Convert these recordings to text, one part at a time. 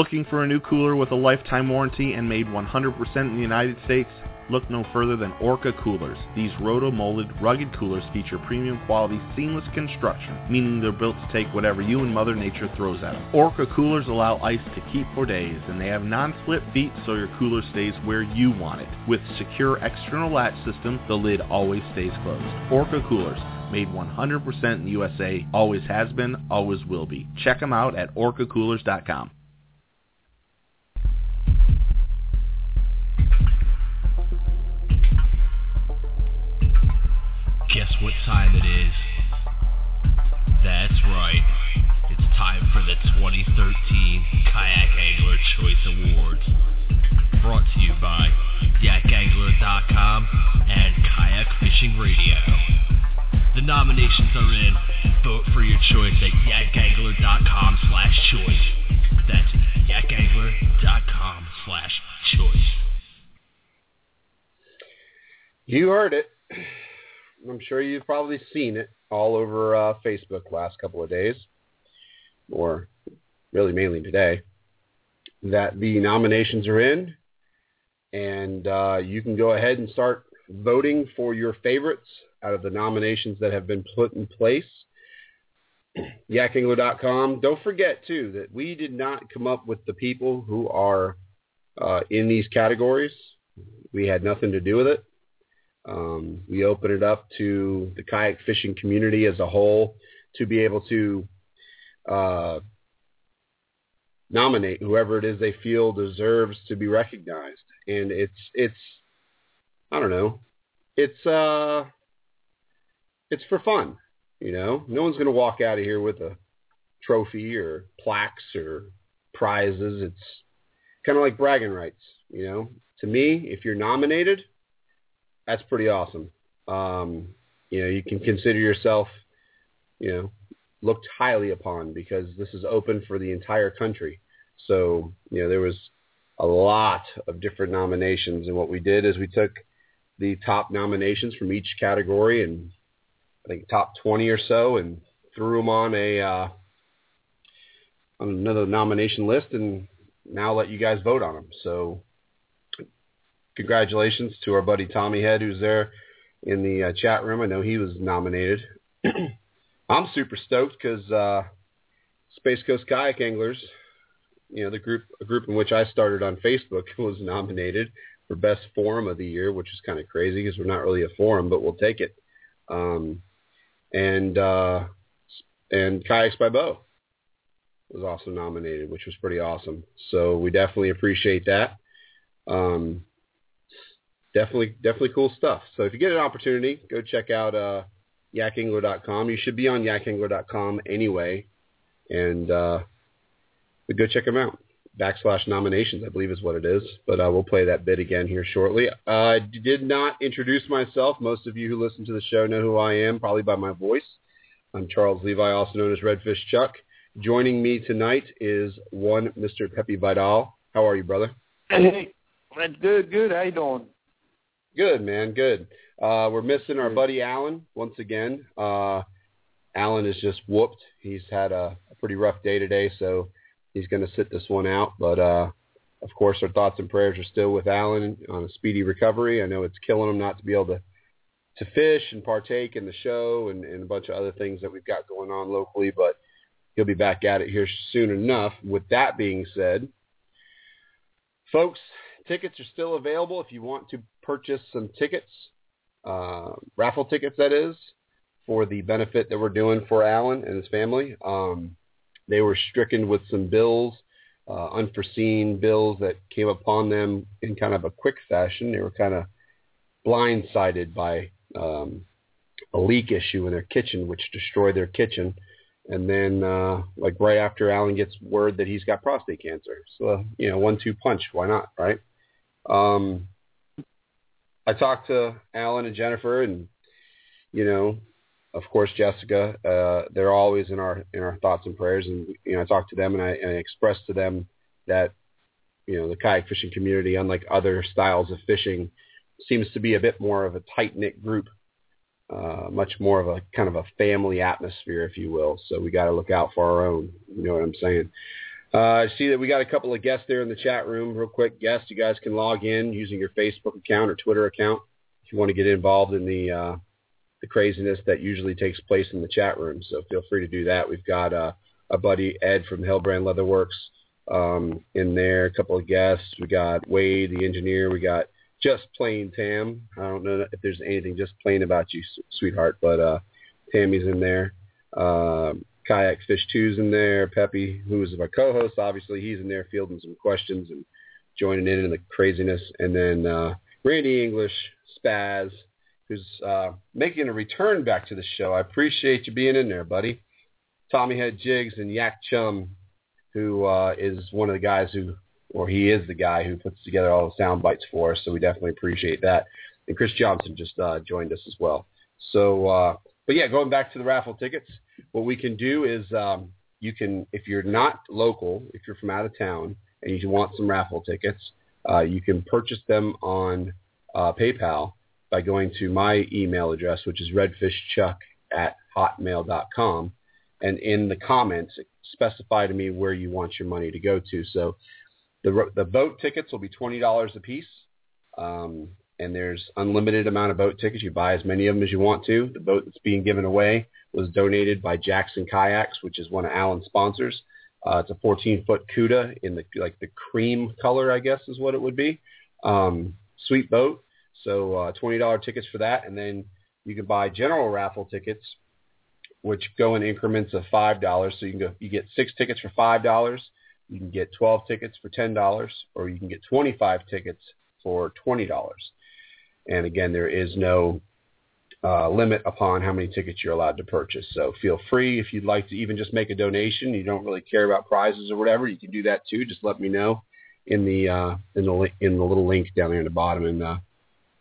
Looking for a new cooler with a lifetime warranty and made 100% in the United States? Look no further than Orca Coolers. These roto-molded, rugged coolers feature premium quality, seamless construction, meaning they're built to take whatever you and Mother Nature throws at them. Orca coolers allow ice to keep for days, and they have non-slip feet so your cooler stays where you want it. With secure external latch system, the lid always stays closed. Orca coolers, made 100% in the USA, always has been, always will be. Check them out at orcacoolers.com. Guess what time it is? That's right. It's time for the 2013 Kayak Angler Choice Awards. Brought to you by YakAngler.com and Kayak Fishing Radio. The nominations are in. Vote for your choice at yakangler.com slash choice. That's yakangler.com slash choice. You heard it. I'm sure you've probably seen it all over uh, Facebook last couple of days, or really mainly today, that the nominations are in, and uh, you can go ahead and start voting for your favorites out of the nominations that have been put in place. Yakangler.com. Don't forget, too, that we did not come up with the people who are uh, in these categories. We had nothing to do with it. Um, we open it up to the kayak fishing community as a whole to be able to uh, nominate whoever it is they feel deserves to be recognized. And it's it's I don't know, it's uh it's for fun. You know, no one's going to walk out of here with a trophy or plaques or prizes. It's kind of like bragging rights. You know, to me, if you're nominated that's pretty awesome. Um, you know, you can consider yourself, you know, looked highly upon because this is open for the entire country. So, you know, there was a lot of different nominations. And what we did is we took the top nominations from each category and I think top 20 or so and threw them on a, uh, on another nomination list and now let you guys vote on them. So congratulations to our buddy Tommy Head, who's there in the uh, chat room. I know he was nominated. I'm super stoked because uh, Space Coast Kayak Anglers, you know, the group, a group in which I started on Facebook, was nominated for Best Forum of the Year, which is kind of crazy because we're not really a forum, but we'll take it. Um, and uh, and Kayaks by Bo was also nominated, which was pretty awesome. So we definitely appreciate that. Um, definitely definitely cool stuff. So if you get an opportunity, go check out uh, yakangler.com. You should be on yakangler.com anyway, and uh, go check them out. Backslash nominations, I believe is what it is. But uh, we'll play that bit again here shortly. Uh, I did not introduce myself. Most of you who listen to the show know who I am, probably by my voice. I'm Charles Levi, also known as Redfish Chuck. Joining me tonight is one Mr. Pepe Vidal. How are you, brother? Hey, good, good. How you doing? Good, man. Good. Uh, we're missing our buddy Alan once again. Uh, Alan is just whooped. He's had a, a pretty rough day today, so he's going to sit this one out. But uh, of course, our thoughts and prayers are still with Alan on a speedy recovery. I know it's killing him not to be able to to fish and partake in the show and, and a bunch of other things that we've got going on locally, but he'll be back at it here soon enough. With that being said, folks, tickets are still available if you want to purchase some tickets, uh, raffle tickets that is, for the benefit that we're doing for Alan and his family. Um, they were stricken with some bills, uh, unforeseen bills that came upon them in kind of a quick fashion. They were kind of blindsided by um, a leak issue in their kitchen, which destroyed their kitchen. and then uh, like right after Alan gets word that he's got prostate cancer. So you know, one-two punch. Why not, right? Um, I talked to Alan and Jennifer, and you know, of course, Jessica. Uh, they're always in our in our thoughts and prayers. And you know, I talked to them and I, and I expressed to them that you know the kayak fishing community, unlike other styles of fishing, seems to be a bit more of a tight knit group, uh, much more of a kind of a family atmosphere, if you will. So we got to look out for our own. You know what I'm saying? Uh, I see that we got a couple of guests there in the chat room. Real quick, guests, you guys can log in using your Facebook account or Twitter account if you want to get involved in the uh, the craziness that usually takes place in the chat room. So feel free to do that. We've got uh, a buddy Ed from Hellbrand Leatherworks um, in there, a couple of guests. We got Wade, the engineer. We got just plain Tam. I don't know if there's anything just plain about you, sweetheart, but uh, Tammy's in there. Um, Kayak Fish Two's in there. Peppy, who is my co-host, obviously he's in there fielding some questions and joining in in the craziness. And then uh, Randy English, Spaz, who's uh, making a return back to the show. I appreciate you being in there, buddy. Tommy Head Jigs and Yak Chum, who uh, is one of the guys who, or he is the guy who puts together all the sound bites for us. So we definitely appreciate that. And Chris Johnson just uh, joined us as well. So, uh, but yeah, going back to the raffle tickets, what we can do is um, you can, if you're not local, if you're from out of town and you want some raffle tickets, uh, you can purchase them on uh, PayPal by going to my email address, which is redfishchuck at hotmail.com. And in the comments, specify to me where you want your money to go to. So the, the boat tickets will be $20 a piece. Um, and there's unlimited amount of boat tickets. You buy as many of them as you want to. The boat that's being given away was donated by Jackson Kayaks, which is one of Alan's sponsors. Uh, it's a 14 foot Cuda in the like the cream color, I guess is what it would be. Um, sweet boat. So uh, $20 tickets for that. And then you can buy general raffle tickets, which go in increments of $5. So you can go, you get six tickets for $5. You can get 12 tickets for $10 or you can get 25 tickets for $20. And again, there is no uh, limit upon how many tickets you're allowed to purchase. So feel free if you'd like to even just make a donation. You don't really care about prizes or whatever. You can do that too. Just let me know in the uh, in the in the little link down there in the bottom, and uh,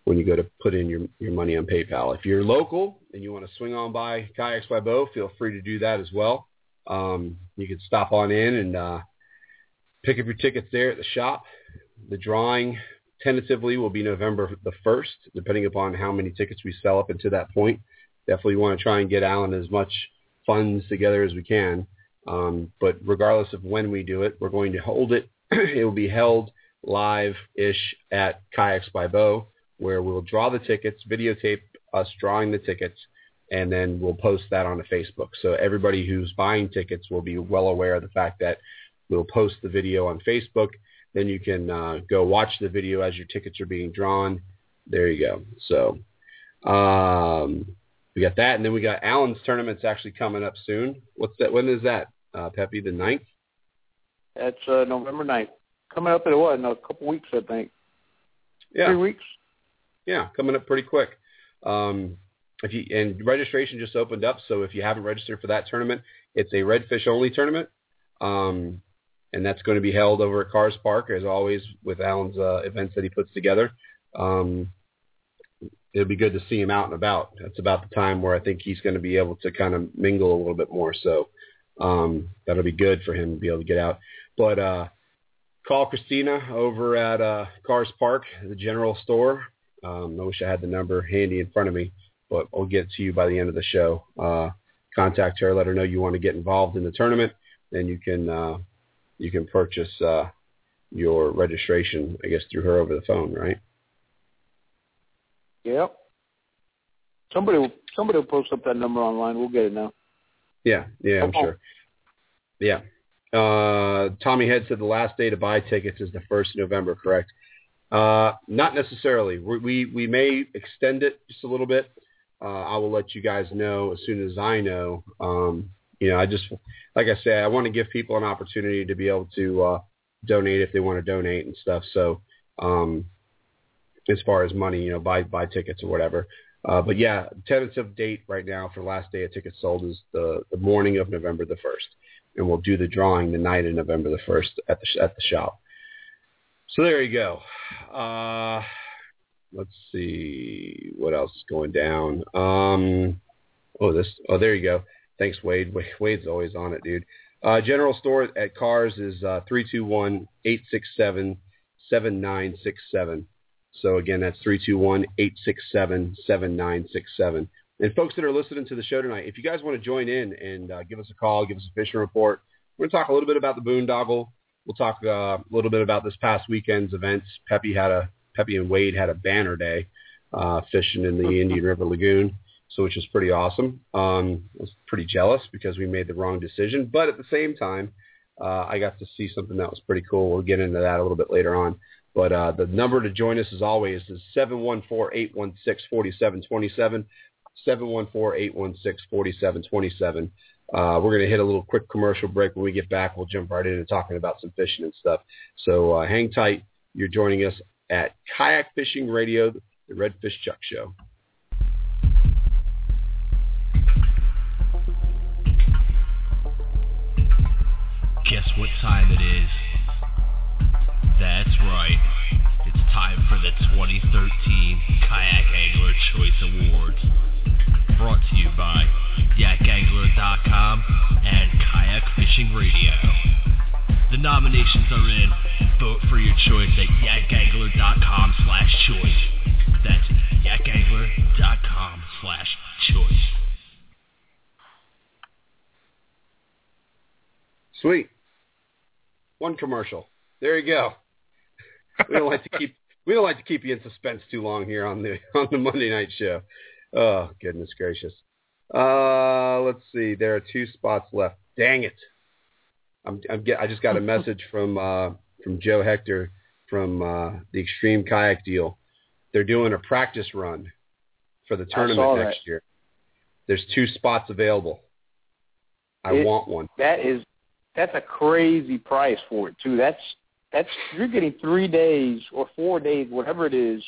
when you go to put in your, your money on PayPal. If you're local and you want to swing on by Kayaks by Bo, feel free to do that as well. Um, you can stop on in and uh, pick up your tickets there at the shop. The drawing tentatively will be November the 1st, depending upon how many tickets we sell up until that point. Definitely want to try and get Alan as much funds together as we can. Um, but regardless of when we do it, we're going to hold it. it will be held live-ish at Kayaks by Bo where we'll draw the tickets, videotape us drawing the tickets, and then we'll post that on Facebook. So everybody who's buying tickets will be well aware of the fact that we'll post the video on Facebook. Then you can uh, go watch the video as your tickets are being drawn. There you go. So um, we got that, and then we got Alan's tournament's actually coming up soon. What's that? When is that, uh, Peppy? The 9th? That's uh, November 9th. Coming up in what? In a couple weeks, I think. Yeah. Three weeks. Yeah, coming up pretty quick. Um, if you and registration just opened up, so if you haven't registered for that tournament, it's a redfish only tournament, um, and that's going to be held over at KARS Park as always with Alan's uh, events that he puts together. Um, it'll be good to see him out and about. That's about the time where I think he's going to be able to kind of mingle a little bit more. So um, that'll be good for him to be able to get out. But uh, call Christina over at uh, KARS Park, the general store. Um, I wish I had the number handy in front of me, but I'll get to you by the end of the show. Uh, contact her, let her know you want to get involved in the tournament, and you can uh, you can purchase uh, your registration, I guess, through her over the phone, right? Yep. Somebody will somebody will post up that number online. We'll get it now. Yeah, yeah, I'm sure. Yeah. Uh, Tommy Head said the last day to buy tickets is the first of November, correct? Uh, not necessarily. We, we may extend it just a little bit. Uh, I will let you guys know as soon as I know. Um, you know, I just, like I said, I want to give people an opportunity to be able to uh, donate if they want to donate and stuff. So, um, as far as money, you know, buy buy tickets or whatever. Uh, but yeah, tentative date right now for last day of tickets sold is the, the morning of November the 1st. And we'll do the drawing the night of November the 1st at the, at the shop. So there you go. Uh, let's see what else is going down. Um, oh, this. Oh, there you go. Thanks, Wade. Wade's always on it, dude. Uh, general store at KARS is uh, 321-867-7967. So again, that's 321-867-7967. And folks that are listening to the show tonight, if you guys want to join in and uh, give us a call, give us a fishing report, we're going to talk a little bit about the boondoggle. We'll talk uh, a little bit about this past weekend's events. Peppy had a Peppy and Wade had a banner day uh, fishing in the Indian River Lagoon so which was pretty awesome. Um, I was pretty jealous because we made the wrong decision, but at the same time, uh, I got to see something that was pretty cool. We'll get into that a little bit later on. But uh, the number to join us as always is 714-816-4727, 714-816-4727. Uh, we're going to hit a little quick commercial break. When we get back, we'll jump right into talking about some fishing and stuff. So uh, hang tight. You're joining us at Kayak Fishing Radio, the Redfish Chuck Show. Guess what time it is? That's right. It's time for the 2013 Kayak Angler Choice Awards. Brought to you by YakAngler.com and Kayak Fishing Radio. The nominations are in. Vote for your choice at yakangler.com slash choice. That's yakangler.com slash choice. Sweet. One commercial. There you go. We don't like to keep we don't like to keep you in suspense too long here on the on the Monday night show. Oh goodness gracious. Uh, let's see. There are two spots left. Dang it. I'm, I'm get, I just got a message from uh, from Joe Hector from uh, the Extreme Kayak Deal. They're doing a practice run for the tournament next year. There's two spots available. I it, want one. That is that's a crazy price for it too. That's that's you're getting three days or four days, whatever it is,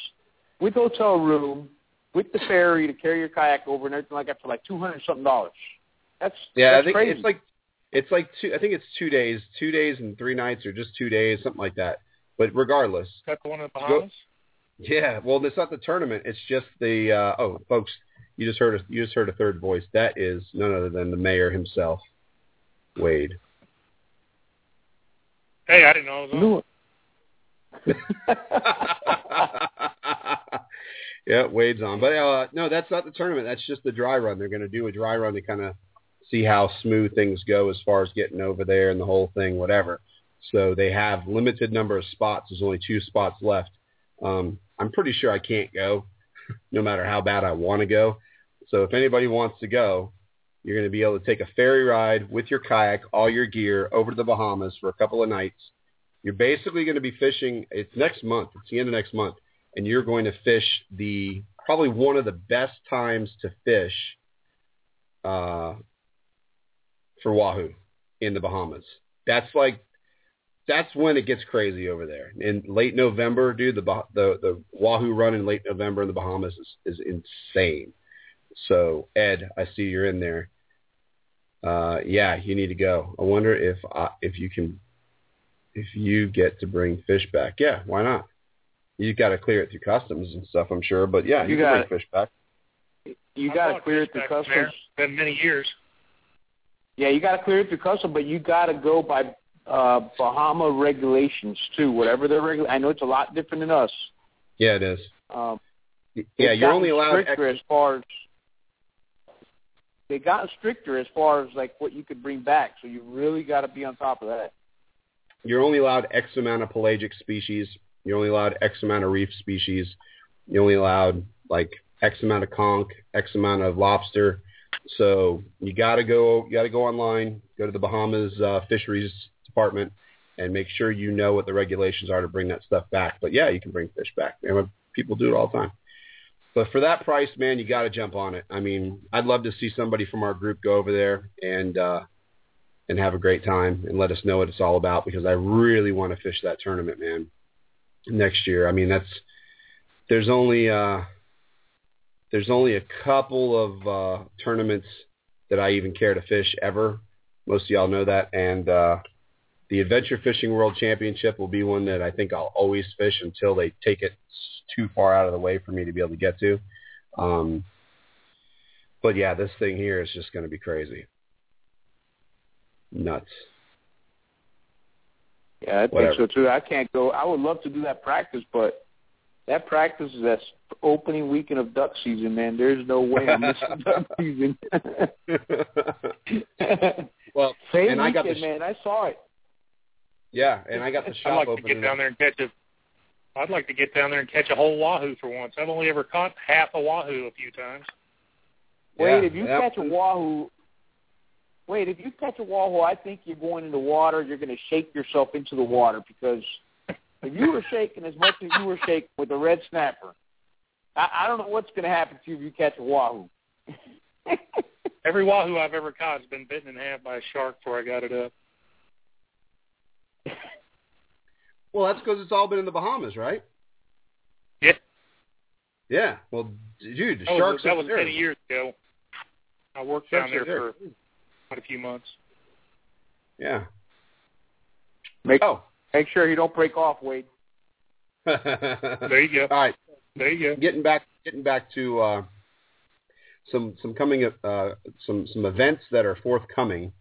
with hotel room, with the ferry to carry your kayak over and everything like that for like two hundred something dollars. That's yeah, that's I think crazy. it's like it's like two. I think it's two days, two days and three nights, or just two days, something like that. But regardless, Is that the one in the Bahamas? yeah. Well, it's not the tournament. It's just the uh, oh, folks. You just heard a, you just heard a third voice. That is none other than the mayor himself, Wade. Hey, I didn't know it was on. yeah, Wade's on. But uh, no, that's not the tournament. That's just the dry run. They're going to do a dry run to kind of see how smooth things go as far as getting over there and the whole thing, whatever. So they have limited number of spots. There's only two spots left. Um, I'm pretty sure I can't go, no matter how bad I want to go. So if anybody wants to go, you're going to be able to take a ferry ride with your kayak, all your gear, over to the Bahamas for a couple of nights. You're basically going to be fishing. It's next month. It's the end of next month, and you're going to fish the probably one of the best times to fish uh, for wahoo in the Bahamas. That's like that's when it gets crazy over there. In late November, dude, the the the wahoo run in late November in the Bahamas is, is insane. So Ed, I see you're in there. Uh, yeah, you need to go. I wonder if uh, if you can if you get to bring fish back. Yeah, why not? You got to clear it through customs and stuff, I'm sure. But yeah, you, you can got bring fish back. You got to clear it through customs. There. Been many years. Yeah, you got to clear it through customs, but you got to go by uh, Bahama regulations too. Whatever their regula- I know it's a lot different than us. Yeah, it is. Um, yeah, you're only allowed ex- as far as they got stricter as far as like what you could bring back. So you really got to be on top of that. You're only allowed X amount of pelagic species. You're only allowed X amount of reef species. You're only allowed like X amount of conch, X amount of lobster. So you got to go. You got to go online. Go to the Bahamas uh, Fisheries Department and make sure you know what the regulations are to bring that stuff back. But yeah, you can bring fish back. And people do it all the time. But for that price, man, you got to jump on it. I mean, I'd love to see somebody from our group go over there and uh, and have a great time and let us know what it's all about because I really want to fish that tournament, man. Next year, I mean, that's there's only uh, there's only a couple of uh, tournaments that I even care to fish ever. Most of y'all know that, and uh, the Adventure Fishing World Championship will be one that I think I'll always fish until they take it too far out of the way for me to be able to get to. Um, but yeah, this thing here is just going to be crazy, nuts. Yeah, I think so too. I can't go. I would love to do that practice, but that practice is that opening weekend of duck season, man. There's no way I'm missing duck season. well, Same and I weekend, got the sh- man. I saw it. Yeah, and I got the shop. I'd shop like to get down there and catch a. I'd like to get down there and catch a whole wahoo for once. I've only ever caught half a wahoo a few times. Wait, Yeah, if you that catch a wahoo, wait, if you catch a wahoo, I think you're going in the water. You're going to shake yourself into the water because if you were shaking as much as you were shaking with the red snapper, I, I don't know what's going to happen to you if you catch a wahoo. Every wahoo I've ever caught has been bitten in half by a shark before I got it up. Well, that's because it's all been in the Bahamas, right? Yeah. Yeah. Well, dude, the That was, sharks that was there. many years ago. I worked down Sharks there for quite a few months. Yeah. Make Oh. make sure you don't break off, Wade. There you go. All right. There you go. Getting back, getting back to uh, some some coming uh, some some events that are forthcoming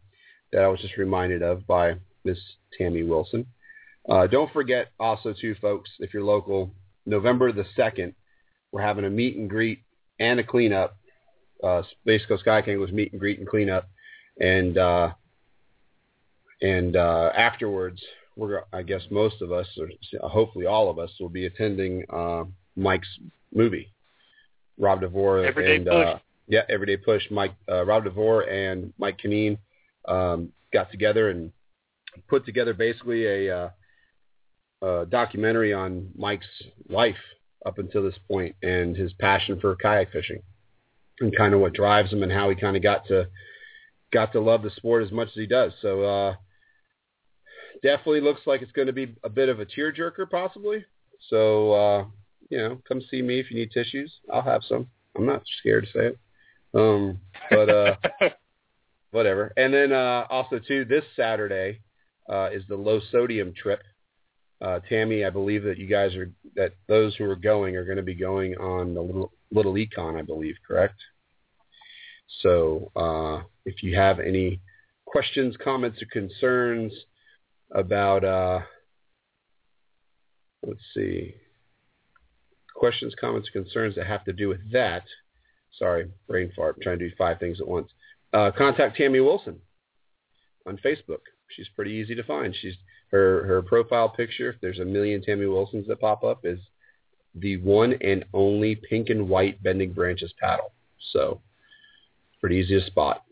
that I was just reminded of by Miss Tammy Wilson. Uh, don't forget also too, folks, if you're local, November the second, we're having a meet and greet and a cleanup. Uh, Space Coast Anglers meet and greet and cleanup, and uh, and uh, afterwards, we're I guess most of us, or hopefully all of us, will be attending uh, Mike's movie. Rob DeVore Everyday and Push. Uh, yeah, Everyday Push. Mike uh, Rob DeVore and Mike Kineen um, got together and put together basically a, uh, a documentary on Mike's life up until this point and his passion for kayak fishing and kind of what drives him and how he kind of got to got to love the sport as much as he does. So uh, definitely looks like it's going to be a bit of a tearjerker possibly. So uh, you know, come see me if you need tissues. I'll have some. I'm not scared to say it. Um, but uh, whatever. And then uh, also too, this Saturday is the low sodium trip. Uh, Tammy, I believe that you guys are that those who are going are going to be going on the little little econ, I believe, correct? So uh, if you have any questions, comments, or concerns about, uh, let's see, questions, comments, concerns that have to do with that. Sorry, brain fart. I'm trying to do five things at once. Uh, contact Tammy Wilson on Facebook. She's pretty easy to find. She's her her profile picture. If there's a million Tammy Wilsons that pop up, is the one and only pink and white bending branches paddle. So pretty easy to spot.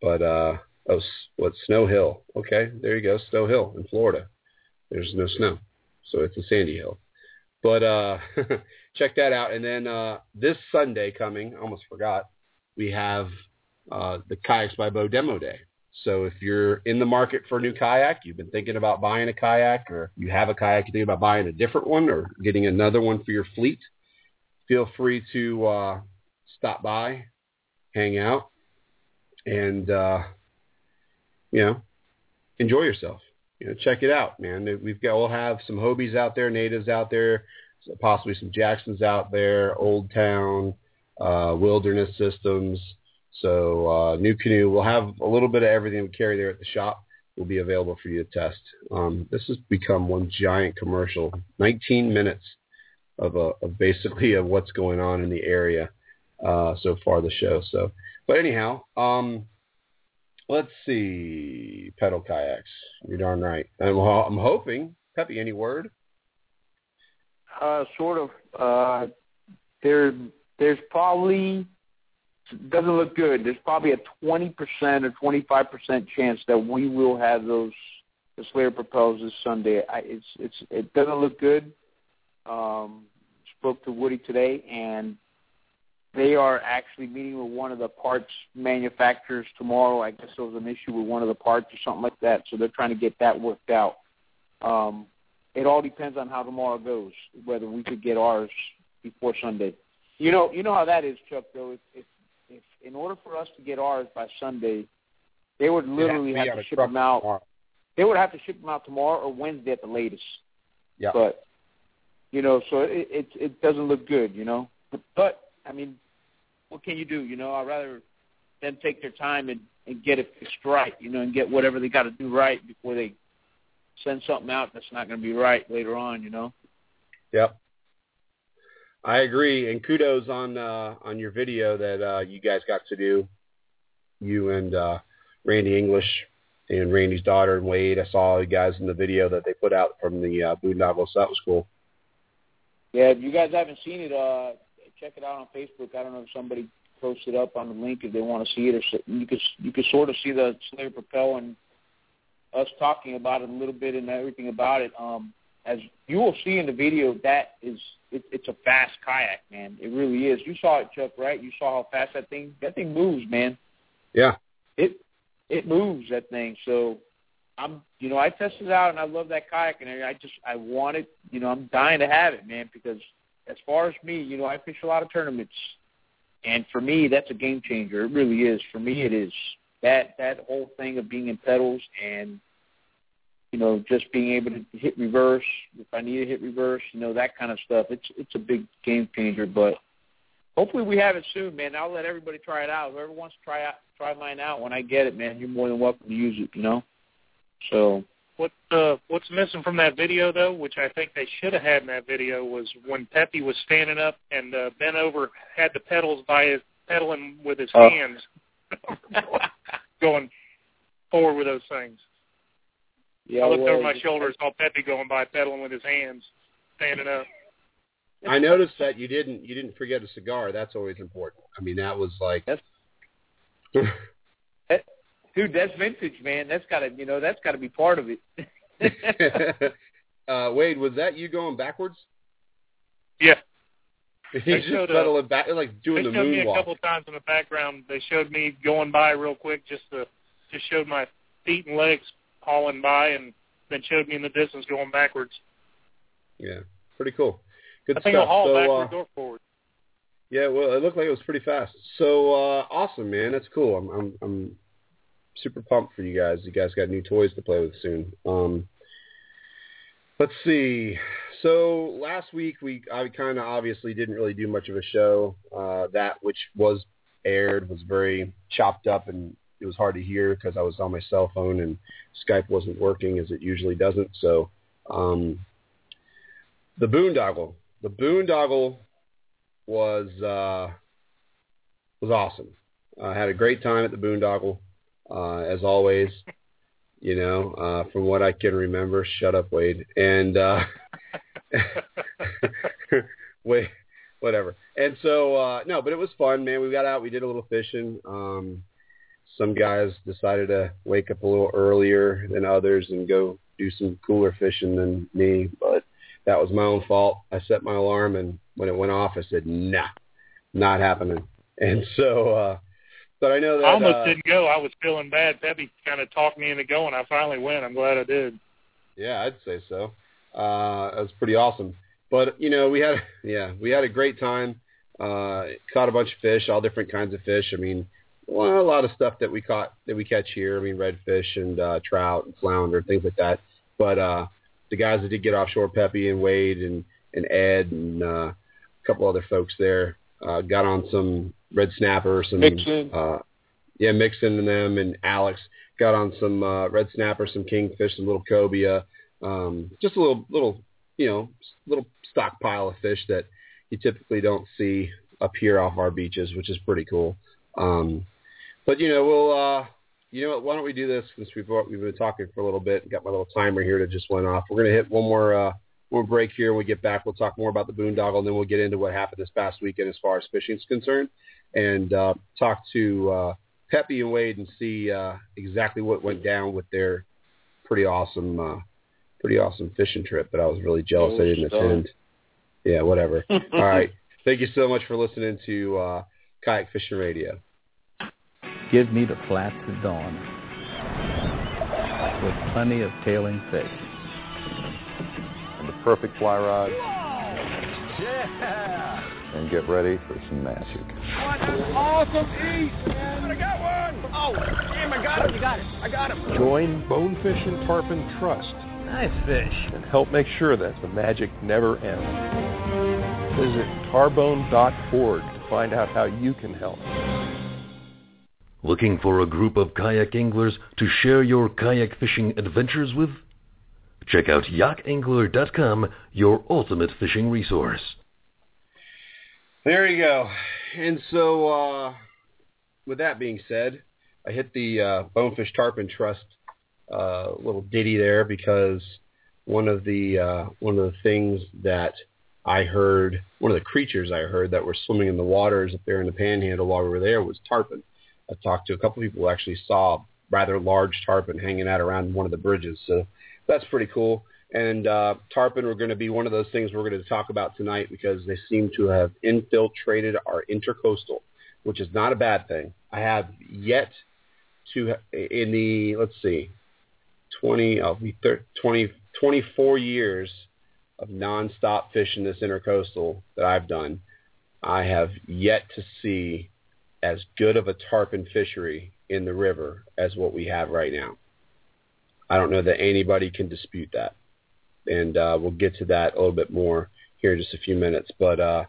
But uh, oh, what Snow Hill? Okay, there you go, Snow Hill in Florida. There's no snow, so it's a sandy hill. But uh, check that out. And then uh, this Sunday coming, almost forgot, we have uh, the Kayaks by Bo demo day. So if you're in the market for a new kayak, you've been thinking about buying a kayak, or you have a kayak, you're thinking about buying a different one or getting another one for your fleet, feel free to uh, stop by, hang out, and uh, you know, enjoy yourself. You know, check it out, man. We've got we'll have some Hobies out there, natives out there, possibly some Jacksons out there, Old Town, uh, Wilderness Systems. So uh, new canoe. We'll have a little bit of everything we carry there at the shop. Will be available for you to test. Um, this has become one giant commercial. 19 minutes of, a, of basically of what's going on in the area uh, so far the show. So, but anyhow, um, let's see. Pedal kayaks. You're darn right. I'm, I'm hoping. Peppy, any word? Uh, sort of. Uh, there, there's probably doesn't look good. There's probably a 20% or 25% chance that we will have those the Slayer propels this Sunday. I, it's it's it doesn't look good. Um, spoke to Woody today, and they are actually meeting with one of the parts manufacturers tomorrow. I guess there was an issue with one of the parts or something like that, so they're trying to get that worked out. Um, it all depends on how tomorrow goes, whether we could get ours before Sunday. You know, you know how that is, Chuck. Though, if, if in order for us to get ours by Sunday, they would literally have, have to ship them out. Tomorrow. They would have to ship them out tomorrow or Wednesday at the latest. Yeah. But you know, so it it, it doesn't look good. You know, but, but I mean, what can you do? You know, I'd rather them take their time and and get it fixed right. You know, and get whatever they got to do right before they send something out that's not going to be right later on. You know. Yep. I agree, and kudos on uh, on your video that uh, you guys got to do, you and uh, Randy English and Randy's daughter and Wade. I saw you guys in the video that they put out from the uh, Boondoggle. So that was cool. Yeah, if you guys haven't seen it, uh, check it out on Facebook. I don't know if somebody posted it up on the link if they want to see it, or so, you could you could sort of see the Slayer Propel and us talking about it a little bit and everything about it. Um, as you will see in the video, that is it, it's a fast kayak, man. It really is. You saw it, Chuck, right? You saw how fast that thing that thing moves, man. Yeah. It it moves that thing. So I'm you know I tested it out and I love that kayak and I just I want it. You know I'm dying to have it, man, because as far as me, you know I fish a lot of tournaments, and for me that's a game changer. It really is. For me, it is that that whole thing of being in pedals and you know, just being able to hit reverse if I need to hit reverse, you know, that kind of stuff. It's it's a big game changer. But hopefully we have it soon, man. I'll let everybody try it out. Whoever wants to try out try mine out when I get it, man, you're more than welcome to use it, you know. So what uh what's missing from that video though, which I think they should have had in that video, was when Pepe was standing up and uh, bent over, had the pedals by his pedaling with his uh. hands, going forward with those things. Yeah, I looked well, over my shoulder, saw Pepe going by, pedaling with his hands, standing up. I noticed that you didn't you didn't forget a cigar. That's always important. I mean, that was like. That's, that, dude, that's vintage, man. That's got to you know that's got to be part of it. uh, Wade, was that you going backwards? Yeah. He's just pedaling back, like doing they the showed moonwalk. me a couple times in the background. They showed me going by real quick, just to just showed my feet and legs hauling by and then showed me in the distance going backwards. Yeah, pretty cool. Good I think stuff. I'll haul so, backwards uh, or forward. Yeah, well, it looked like it was pretty fast. So uh, awesome, man. That's cool. I'm I'm I'm super pumped for you guys. You guys got new toys to play with soon. Um, let's see. So last week we I kind of obviously didn't really do much of a show. Uh, that which was aired was very chopped up and it was hard to hear because I was on my cell phone and Skype wasn't working as it usually doesn't. So um, the boondoggle, the boondoggle was uh, was awesome. I had a great time at the boondoggle, uh, as always. You know, uh, from what I can remember. Shut up, Wade. And uh, whatever. And so uh, no, but it was fun, man. We got out. We did a little fishing. Um, some guys decided to wake up a little earlier than others and go do some cooler fishing than me, but that was my own fault. I set my alarm and when it went off, I said, nah, not happening. And so, uh, but I know that, I almost uh, didn't go. I was feeling bad. Pepe kind of talked me into going. I finally went. I'm glad I did. Yeah, I'd say so. Uh, it was pretty awesome. But, you know, we had, yeah, we had a great time. Uh, caught a bunch of fish, all different kinds of fish. I mean, well, a lot of stuff that we caught that we catch here. I mean, redfish and uh, trout and flounder, things like that. But uh, the guys that did get offshore, Peppy and Wade and and Ed and uh, a couple other folks there, uh, got on some red snapper, some Mixon. uh, yeah, mixing in them, and Alex got on some uh, red snapper, some kingfish, some little cobia, um, just a little little you know little stockpile of fish that you typically don't see up here off our beaches, which is pretty cool. Um, but you know, we'll uh, you know, what, why don't we do this since we've we've been talking for a little bit. And got my little timer here that just went off. We're gonna hit one more uh, one more break here. When we get back, we'll talk more about the boondoggle, and then we'll get into what happened this past weekend as far as fishing is concerned, and uh, talk to uh, Pepe and Wade and see uh, exactly what went down with their pretty awesome, uh, pretty awesome fishing trip. But I was really jealous I didn't attend. Yeah, whatever. All right. Thank you so much for listening to uh, Kayak Fishing Radio. Give me the flats at dawn with plenty of tailing fish. And the perfect fly rod. Yeah! And get ready for some magic. What an Awesome eat, man. I got one. Oh, damn, I got him. You got it. I got him. Join Bonefish and Tarpon Trust. Nice fish. And help make sure that the magic never ends. Visit tarbone.org to find out how you can help. Looking for a group of kayak anglers to share your kayak fishing adventures with? Check out yakangler.com, your ultimate fishing resource. There you go. And so, uh, with that being said, I hit the uh, Bonefish Tarpon Trust uh, little ditty there because one of the uh, one of the things that I heard, one of the creatures I heard that were swimming in the waters up there in the Panhandle while we were there was tarpon. I talked to a couple of people who actually saw rather large tarpon hanging out around one of the bridges. So that's pretty cool. And uh, tarpon are going to be one of those things we're going to talk about tonight because they seem to have infiltrated our intercoastal, which is not a bad thing. I have yet to, in the, let's see, 20, I'll be 30, 20, 24 years of nonstop fishing this intercoastal that I've done, I have yet to see as good of a tarpon fishery in the river as what we have right now. I don't know that anybody can dispute that. And uh, we'll get to that a little bit more here in just a few minutes. But uh,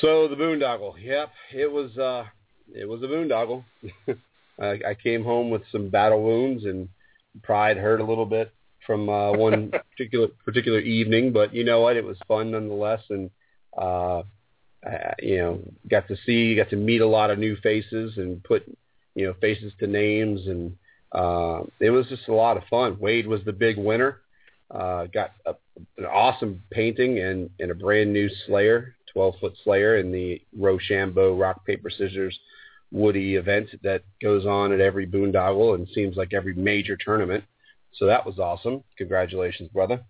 so the boondoggle, yep, it was uh, it was a boondoggle. I, I came home with some battle wounds and pride hurt a little bit from uh, one particular particular evening, but you know what? It was fun nonetheless, and uh, I, you know, got to see, got to meet a lot of new faces and put you know faces to names, and uh, it was just a lot of fun. Wade was the big winner. Uh, got a, an awesome painting and, and a brand new Slayer, 12 foot Slayer in the Rochambeau rock paper scissors Woody event that goes on at every boondoggle and seems like every major tournament. So that was awesome. Congratulations, brother.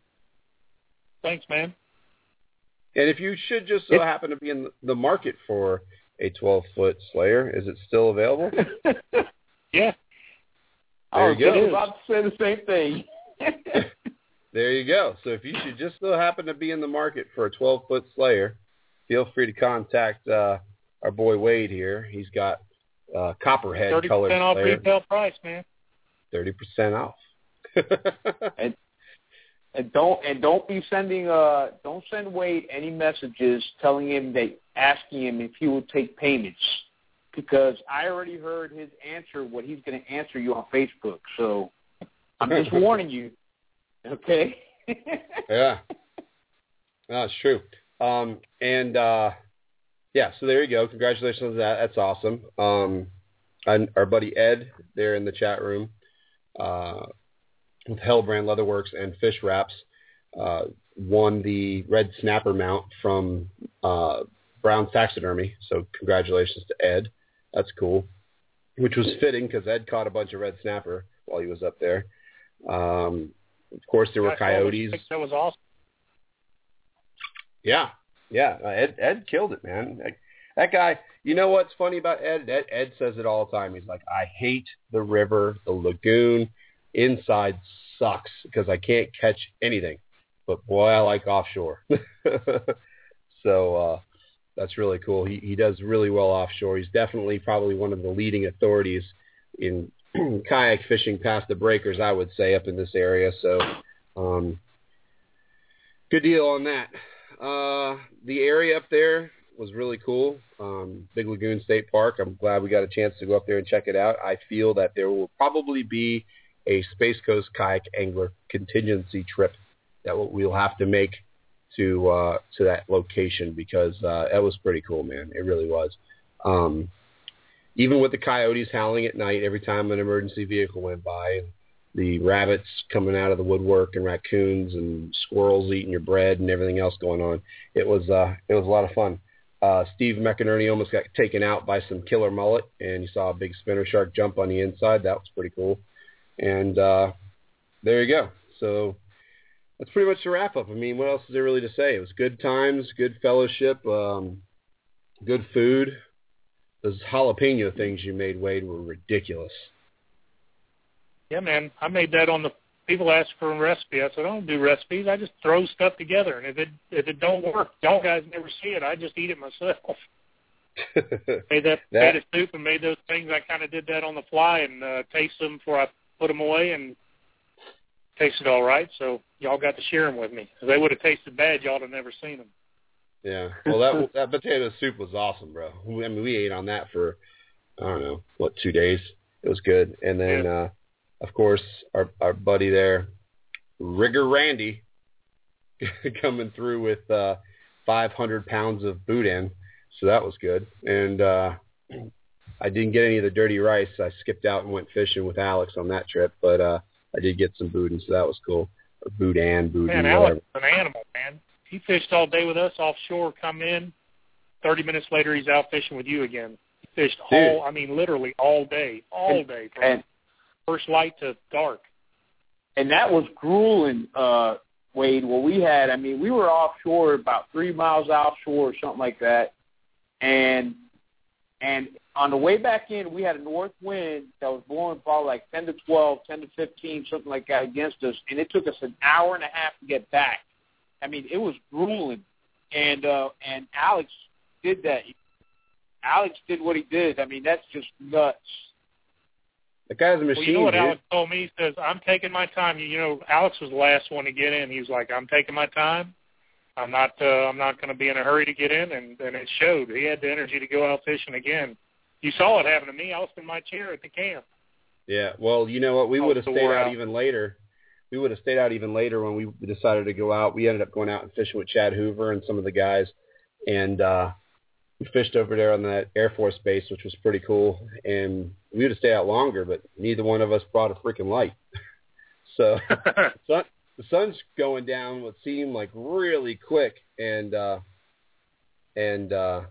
Thanks, man. And if you should just so happen to be in the market for a 12 foot Slayer, is it still available? yeah. There I you go. was about to say the same thing. There you go. So if you should just so happen to be in the market for a 12 foot Slayer, feel free to contact uh, our boy Wade here. He's got uh, copperhead Thirty colored percent off Slayer. retail price, man. Thirty percent off. and and don't and don't be sending uh don't send Wade any messages telling him that asking him if he will take payments because I already heard his answer what he's going to answer you on Facebook. So I'm just warning you. Okay. yeah. No, true. Um, and uh, yeah, so there you go. Congratulations on that. That's awesome. Um, and our buddy Ed there in the chat room uh, with Hellbrand Leatherworks and Fish Wraps uh, won the red snapper mount from uh, Brown's Taxidermy. So congratulations to Ed. That's cool. Which was fitting because Ed caught a bunch of red snapper while he was up there. Um, of course, there were I saw those coyotes. That was awesome. Yeah, yeah. Uh, Ed Ed killed it, man. That guy. You know what's funny about Ed? Ed? Ed says it all the time. He's like, I hate the river, the lagoon. Inside sucks because I can't catch anything. But boy, I like offshore. so uh, that's really cool. He he does really well offshore. He's definitely probably one of the leading authorities in kayak fishing past the breakers, I would say, up in this area. So um, good deal on that. Uh, the area up there was really cool. Um, Big Lagoon State Park. I'm glad we got a chance to go up there and check it out. I feel that there will probably be a Space Coast kayak angler contingency trip that we'll have to make to uh, to that location because uh, that was pretty cool, man. It really was. Um, even with the coyotes howling at night every time an emergency vehicle went by, and the rabbits coming out of the woodwork, and raccoons and squirrels eating your bread, and everything else going on, it was uh, it was a lot of fun. Uh, Steve McInerney almost got taken out by some killer mullet, and you saw a big spinner shark jump on the inside. That was pretty cool. And uh, there you go. So that's pretty much the wrap up. I mean, what else is there really to say? It was good times, good fellowship, um, good food. Those jalapeno things you made, Wade, were ridiculous. Yeah, man. I made that on the people ask for a recipe. I said, I don't do recipes. I just throw stuff together, and if it if it don't work, y'all guys never see it. I just eat it myself. made that, That- made a soup and made those things. I kind of did that on the fly and uh, tasted them before I put them away and tasted all right. So y'all got to share them with me. If they would have tasted bad, y'all have never seen them. Yeah. Well, that that potato soup was awesome, bro. I mean, we ate on that for I don't know what two days. It was good, and then uh, of course our our buddy there, Rigger Randy, coming through with uh, 500 pounds of boudin, so that was good. And uh, I didn't get any of the dirty rice. I skipped out and went fishing with Alex on that trip, but uh, I did get some boudin, so that was cool. Or boudin, boudin, Man, whatever. Alex is an animal, man. He fished all day with us offshore, come in. 30 minutes later, he's out fishing with you again. He fished all, I mean, literally all day, all And- day, from and first light to dark. and that was grueling, uh, Wade. What we had, I mean, we were offshore about three miles offshore or something like that, and and on the way back in, we had a north wind that was blowing probably like ten to twelve, ten to fifteen, something like that against us, and it took us an hour and a half to get back. I mean, it was grueling, and uh, and Alex did that. Alex did what he did. I mean, that's just nuts. The guy's a machine. Well, you know what dude. Alex told me? He says, I'm taking my time. You, you know, Alex was the last one to get in. He was like, I'm taking my time. I'm not uh, I'm not going to be in a hurry to get in, and, and it showed. He had the energy to go out fishing again. You saw it happen to me. I was in my chair at the camp. Yeah. Well, you know what? We would have stayed out out. even later. We would have stayed out even later when we decided to go out. We ended up going out and fishing with Chad Hoover and some of the guys, and uh, we fished over there on that Air Force base, which was pretty cool. And we would have stayed out longer, but neither one of us brought a freaking light. so sun, the sun's going down what seemed like really quick, and uh, and uh,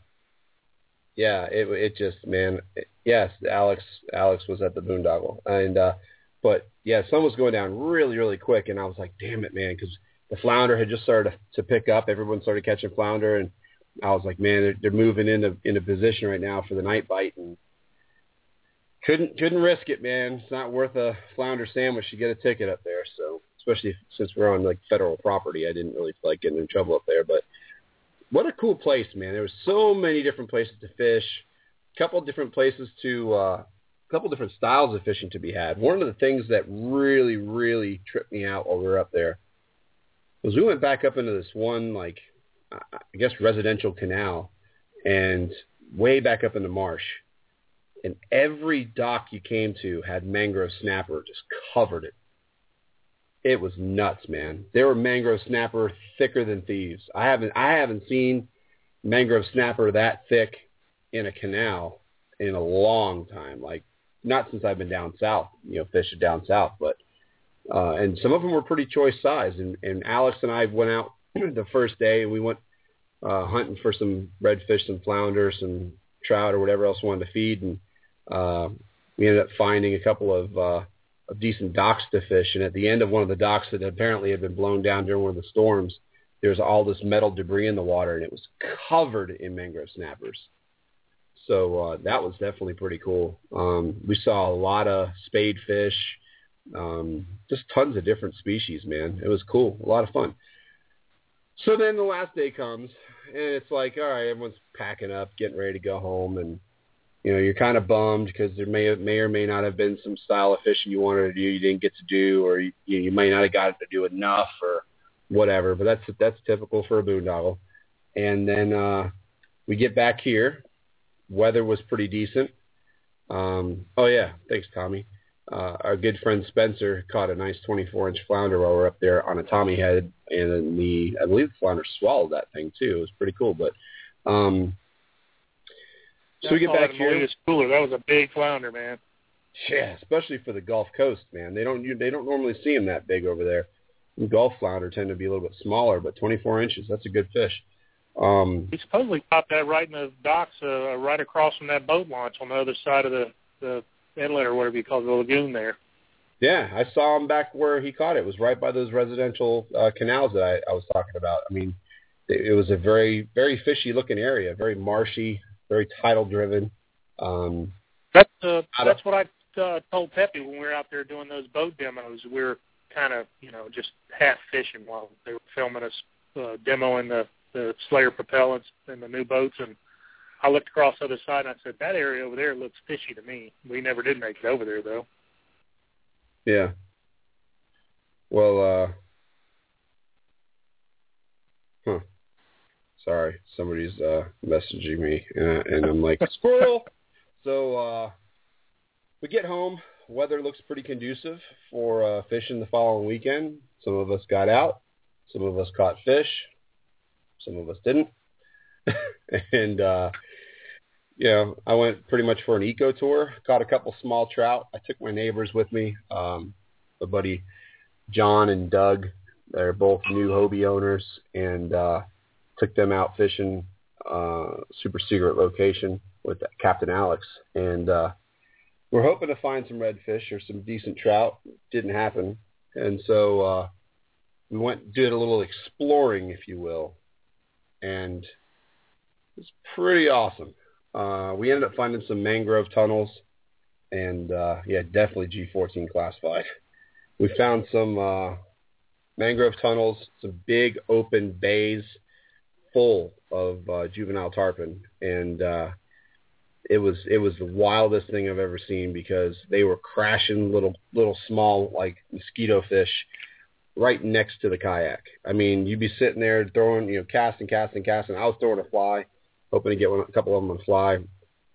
yeah, it it just man, it, yes, Alex Alex was at the boondoggle, and uh, but yeah, sun was going down really really quick, and I was like, damn it, man, because the flounder had just started to, pick up. Everyone started catching flounder, and I was like, man, they're, they're moving into into position right now for the night bite, and couldn't couldn't risk it, man. It's not worth a flounder sandwich to get a ticket up there. So especially since we're on like federal property, I didn't really feel like getting in trouble up there. But what a cool place, man! There was so many different places to fish, a couple different places to, uh, a couple different styles of fishing to be had. One of the things that really really tripped me out while we were up there was we went back up into this one like I guess residential canal, and way back up in the marsh and every dock you came to had mangrove snapper just covered it. It was nuts, man. There were mangrove snapper thicker than thieves. I haven't I haven't seen mangrove snapper that thick in a canal in a long time. Like not since I've been down south, you know, fishing down south, but uh and some of them were pretty choice size and and Alex and I went out the first day and we went uh hunting for some redfish, some flounder, some trout or whatever else we wanted to feed and uh, we ended up finding a couple of, uh, decent docks to fish. And at the end of one of the docks that apparently had been blown down during one of the storms, there was all this metal debris in the water, and it was covered in mangrove snappers. So uh, that was definitely pretty cool. Um, we saw a lot of spade fish, um, just tons of different species, man. It was cool, a lot of fun. So then the last day comes, and it's like, all right, everyone's packing up, getting ready to go home, and you know, you're kind of bummed because there may may or may not have been some style of fishing you wanted to do you didn't get to do, or you, you may not have got to do enough, or whatever. But that's that's typical for a boondoggle. And then uh, we get back here. Weather was pretty decent. Um, oh yeah, thanks Tommy. Uh, our good friend Spencer caught a nice 24 inch flounder while we're up there on a Tommy head, and the I believe the flounder swallowed that thing too. It was pretty cool, but. Um, so we get back here. Cooler. That was a big flounder, man. Yeah, especially for the Gulf Coast, man. They don't you, they don't normally see them that big over there. Gulf flounder tend to be a little bit smaller, but 24 inches, that's a good fish. Um, He supposedly caught that right in the docks, uh, right across from that boat launch on the other side of the the inlet or whatever you call it, the lagoon there. yeah, I saw him back where he caught it. It was right by those residential uh, canals that I, I was talking about. I mean, it was a very very fishy looking area, very marshy, very title driven. Um, That's uh, that's what I uh, told Pepe when we were out there doing those boat demos. We were kind of you know just half fishing while they were filming us uh, demoing the the Slayer propellants and the new boats, and I looked across the other side and I said, "That area over there looks fishy to me." We never did make it over there though. Yeah. Well, uh, huh. Sorry, somebody's uh messaging me, uh, and I'm like, squirrel. So uh, we get home. Weather looks pretty conducive for uh, fishing the following weekend. Some of us got out. Some of us caught fish. Some of us didn't. and uh, you know, I went pretty much for an eco tour. Caught a couple small trout. I took my neighbors with me. Um, my buddy John and Doug. They're both new Hobie owners, and uh, took them out fishing uh, super secret location with Captain Alex, and uh, we're hoping to find some redfish or some decent trout. Didn't happen, and so uh, we went did a little exploring, if you will, and it's pretty awesome. Uh, we ended up finding some mangrove tunnels, and uh, yeah, definitely G14 classified. We found some uh, mangrove tunnels, some big open bays full of uh, juvenile tarpon, and uh, it was it was the wildest thing I've ever seen because they were crashing little little small like mosquito fish right next to the kayak. I mean, you'd be sitting there throwing, you know, casting, casting, casting. I was throwing a fly, hoping to get one, a couple of them on fly,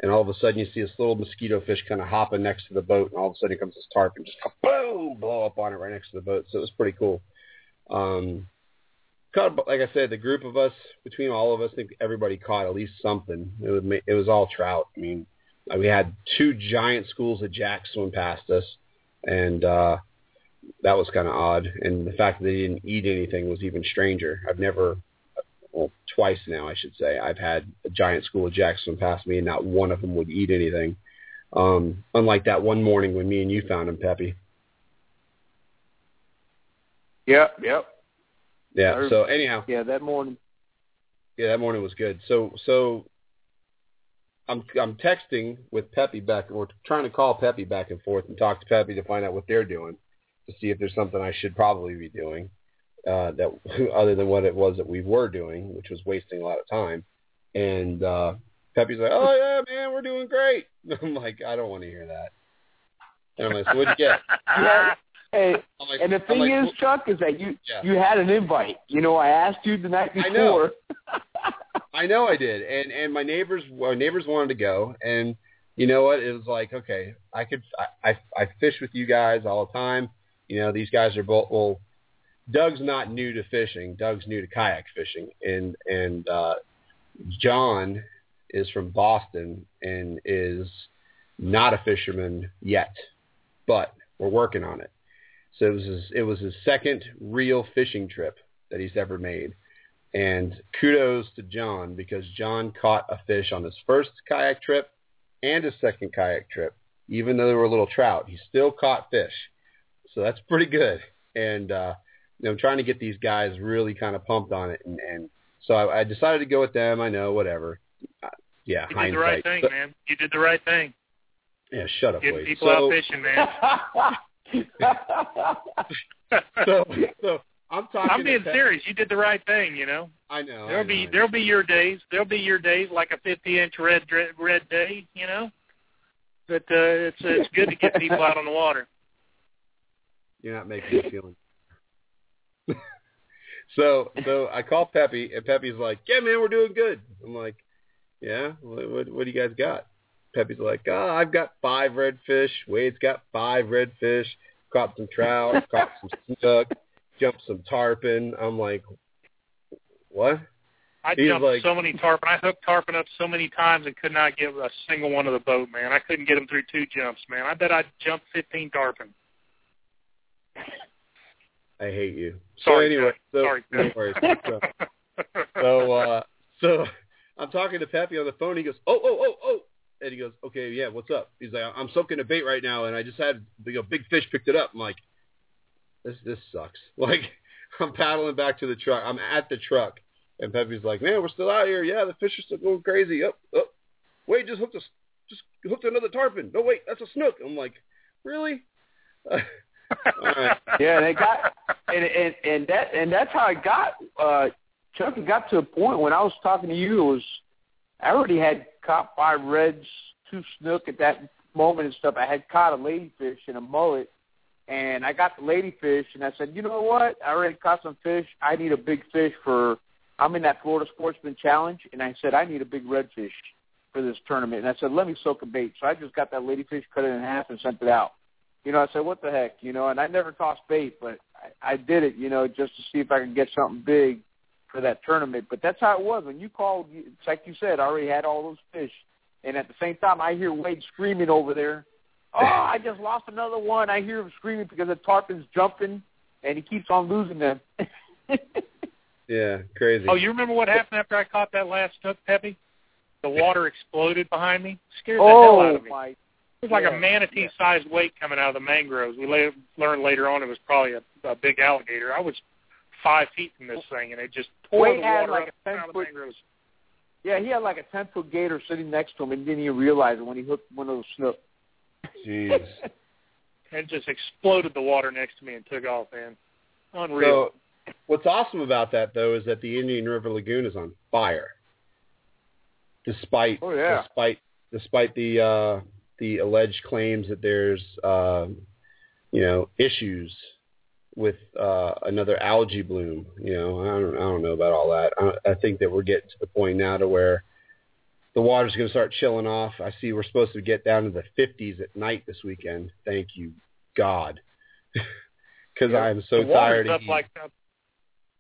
and all of a sudden you see this little mosquito fish kind of hopping next to the boat, and all of a sudden it comes this tarpon, just boom, blow up on it right next to the boat. So it was pretty cool. Um, caught, like I said, the group of us, between all of us, I think everybody caught at least something. It was, it was all trout. I mean, we had two giant schools of jacks swim past us, and uh, that was kind of odd. And the fact that they didn't eat anything was even stranger. I've never, well, twice now, I should say, I've had a giant school of jacks swim past me, and not one of them would eat anything. Um, unlike that one morning when me and you found them, Peppy. Yep, yep. Yeah. So anyhow. Yeah, that morning. Yeah, that morning was good. So so I'm I'm texting with Peppy back we're trying to call Peppy back and forth and talk to Peppy to find out what they're doing to see if there's something I should probably be doing uh that other than what it was that we were doing, which was wasting a lot of time. And uh Peppy's like, "Oh yeah, man, we're doing great." I'm like, "I don't want to hear that." And I'm like, "So what'd you get?" Yeah. Like, and the thing like, is, Chuck, is that you Yeah. you had an invite. You know, I asked you the night I know. before. I know I did, and and my neighbors, my neighbors wanted to go, and you know what? It was like, okay, I could, I, I, I fish with you guys all the time. You know, these guys are both. Well, Doug's not new to fishing. Doug's new to kayak fishing, and and uh, John is from Boston and is not a fisherman yet, but we're working on it. So it was his, it was his second real fishing trip that he's ever made. And kudos to John because John caught a fish on his first kayak trip and his second kayak trip. Even though they were little trout, he still caught fish. So that's pretty good. And uh, you know, I'm trying to get these guys really kind of pumped on it. And, and so I, I decided to go with them. I know, whatever. Uh, yeah, You hindsight. did the right thing, But- man. You did the right thing. Yeah, shut up, Getting Wade. people so, out fishing, man. so, so I'm talking. I'm being serious. You did the right thing. You know, I know. There'll know, be there'll be your days. There'll be your days like a 50 inch red red, red day. You know, but uh, it's it's good to get people out on the water. You're not making me feel. so so I call Peppy and Peppy's like, "Yeah, man, we're doing good." I'm like, "Yeah, what what, what do you guys got?" Peppy's like, "Oh, I've got five redfish. Wade's got five redfish. Caught some trout. caught some snook. Jumped some tarpon." I'm like, "What?" I He's jumped like- so many tarpon. I hooked tarpon up so many times and could not get a single one of the boat, man. I couldn't get them through two jumps, man. I bet I jumped 15 tarpon. I hate you. Sorry, so anyway, so Sorry, no worries. So, so uh so I'm talking to Peppy on the phone. He goes, "Oh, oh, oh, oh," and he goes, "Okay, yeah, what's up?" He's like, "I'm soaking a bait right now, and I just had you know, big fish picked it up." I'm like, "This this sucks." Like I'm paddling back to the truck. I'm at the truck, and Pepe's like, "Man, we're still out here. Yeah, the fish are still going crazy. Up, up. Wait, just hooked a just hooked another tarpon. No, wait, that's a snook." I'm like, "Really?" Yeah, they got and and and that and that's how I got uh Chuck. It got to a point when I was talking to you. It was I already had caught five reds, two snook at that moment and stuff. I had caught a ladyfish and a mullet, and I got the ladyfish, and I said, you know what? I already caught some fish. I need a big fish for. I'm in that Florida Sportsman Challenge, and I said I need a big redfish for this tournament. And I said, let me soak a bait. So I just got that ladyfish, cut it in half, and sent it out. You know, I said, what the heck, you know? And I never tossed bait, but I, I did it, you know, just to see if I could get something big for that tournament. But that's how it was when you called. It's like you said, I already had all those fish, and at the same time, I hear Wade screaming over there. Oh, I just lost another one. I hear him screaming because the tarpon's jumping, and he keeps on losing them. Yeah, crazy. Oh, you remember what happened after I caught that last snook, Peppy? The water exploded behind me. Scared the oh hell out of me. Oh, my! It was like yeah, a manatee-sized wake coming out of the mangroves. We later, learned later on it was probably a, a big alligator. I was five feet from this thing, and it just tore Wade the had like a 10-foot. Yeah, he had like a ten foot gator sitting next to him, and didn't even realize it when he hooked one of those snook. Jeez. It just exploded the water next to me and took off, man. Unreal. So, what's awesome about that though is that the Indian River Lagoon is on fire, despite Oh, yeah. despite despite the uh, the alleged claims that there's uh, you know issues with uh, another algae bloom. You know, I don't I don't know about all that. I, I think that we're getting to the point now to where the water's going to start chilling off. I see we're supposed to get down to the 50s at night this weekend. Thank you, God, because I am so the water's tired. up of like up,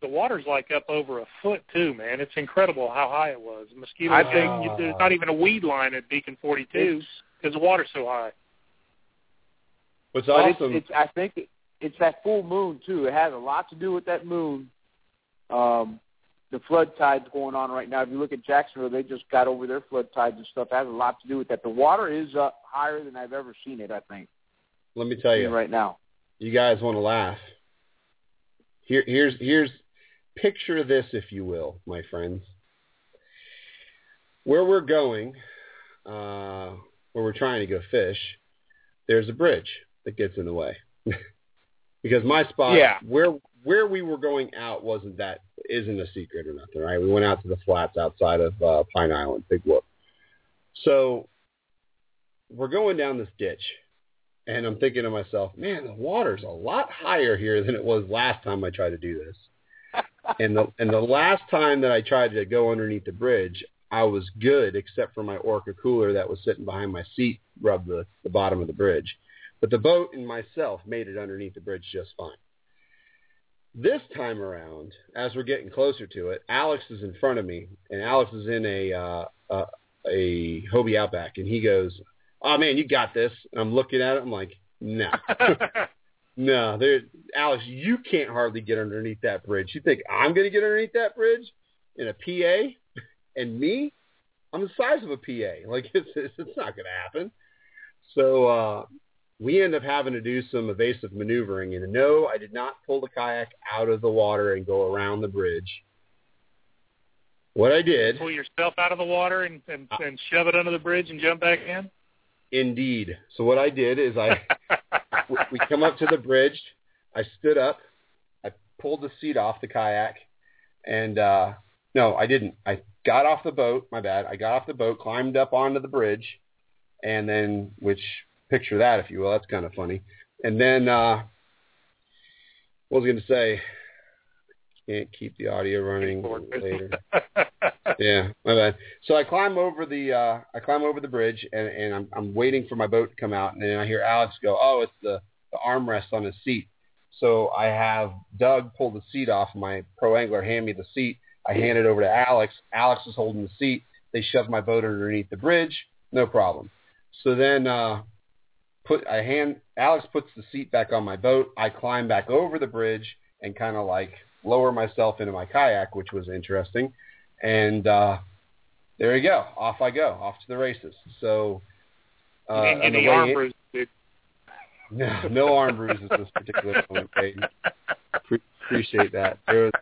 the water's like up over a foot too, man. It's incredible how high it was. Mosquitoes, I think think- you, there's not even a weed line at Beacon 42 because the water's so high. What's But it's, awesome? it's I think it, it's that full moon too. It has a lot to do with that moon. Um, the flood tides going on right now. If you look at Jacksonville, they just got over their flood tides and stuff. It has a lot to do with that. The water is up higher than I've ever seen it. I think Let me tell you, right now. you guys want to laugh. Here, here's here's picture this, if you will, my friends. Where we're going, uh, where we're trying to go fish, there's a bridge that gets in the way. because my spot, Yeah. where where we were going out, wasn't that isn't a secret or nothing, right? We went out to the flats outside of uh, Pine Island, Big Whoop. So we're going down this ditch, and I'm thinking to myself, man, the water's a lot higher here than it was last time I tried to do this. and the and the last time that I tried to go underneath the bridge, I was good except for my Orca cooler that was sitting behind my seat rubbed the, the bottom of the bridge. But the boat and myself made it underneath the bridge just fine. This time around, as we're getting closer to it, Alex is in front of me, and Alex is in a uh, a, a Hobie Outback, and he goes, "Oh man, you got this." And I'm looking at it, I'm like, "No, no, there, Alex, you can't hardly get underneath that bridge. You think I'm going to get underneath that bridge in a PA, and me? I'm the size of a PA. Like it's it's, it's not going to happen." So uh, we end up having to do some evasive maneuvering. And no, I did not pull the kayak out of the water and go around the bridge. What I did, Pull yourself out of the water and, and, and shove it under the bridge and jump back in. indeed. So what I did is I we- we come up to the bridge. I stood up. I pulled the seat off the kayak, and uh, no, I didn't. I got off the boat. My bad. I got off the boat, climbed up onto the bridge, and then which picture that, if you will. That's kind of funny. And then uh, what was I going to say? Can't keep the audio running later. Yeah, my bad. So I climb over the uh I climb over the bridge and, and I'm I'm waiting for my boat to come out and then I hear Alex go, Oh, it's the, the armrest on his seat. So I have Doug pull the seat off my pro angler, hand me the seat. I hand it over to Alex. Alex is holding the seat. They shove my boat underneath the bridge, no problem. So then uh put I hand Alex puts the seat back on my boat. I climb back over the bridge and kind of like lower myself into my kayak, which was interesting. And uh, there you go. Off I go. Off to the races. So uh, you didn't the arm bruises, dude. no, no arm bruises this particular moment. Peyton. Pre- appreciate that. There was,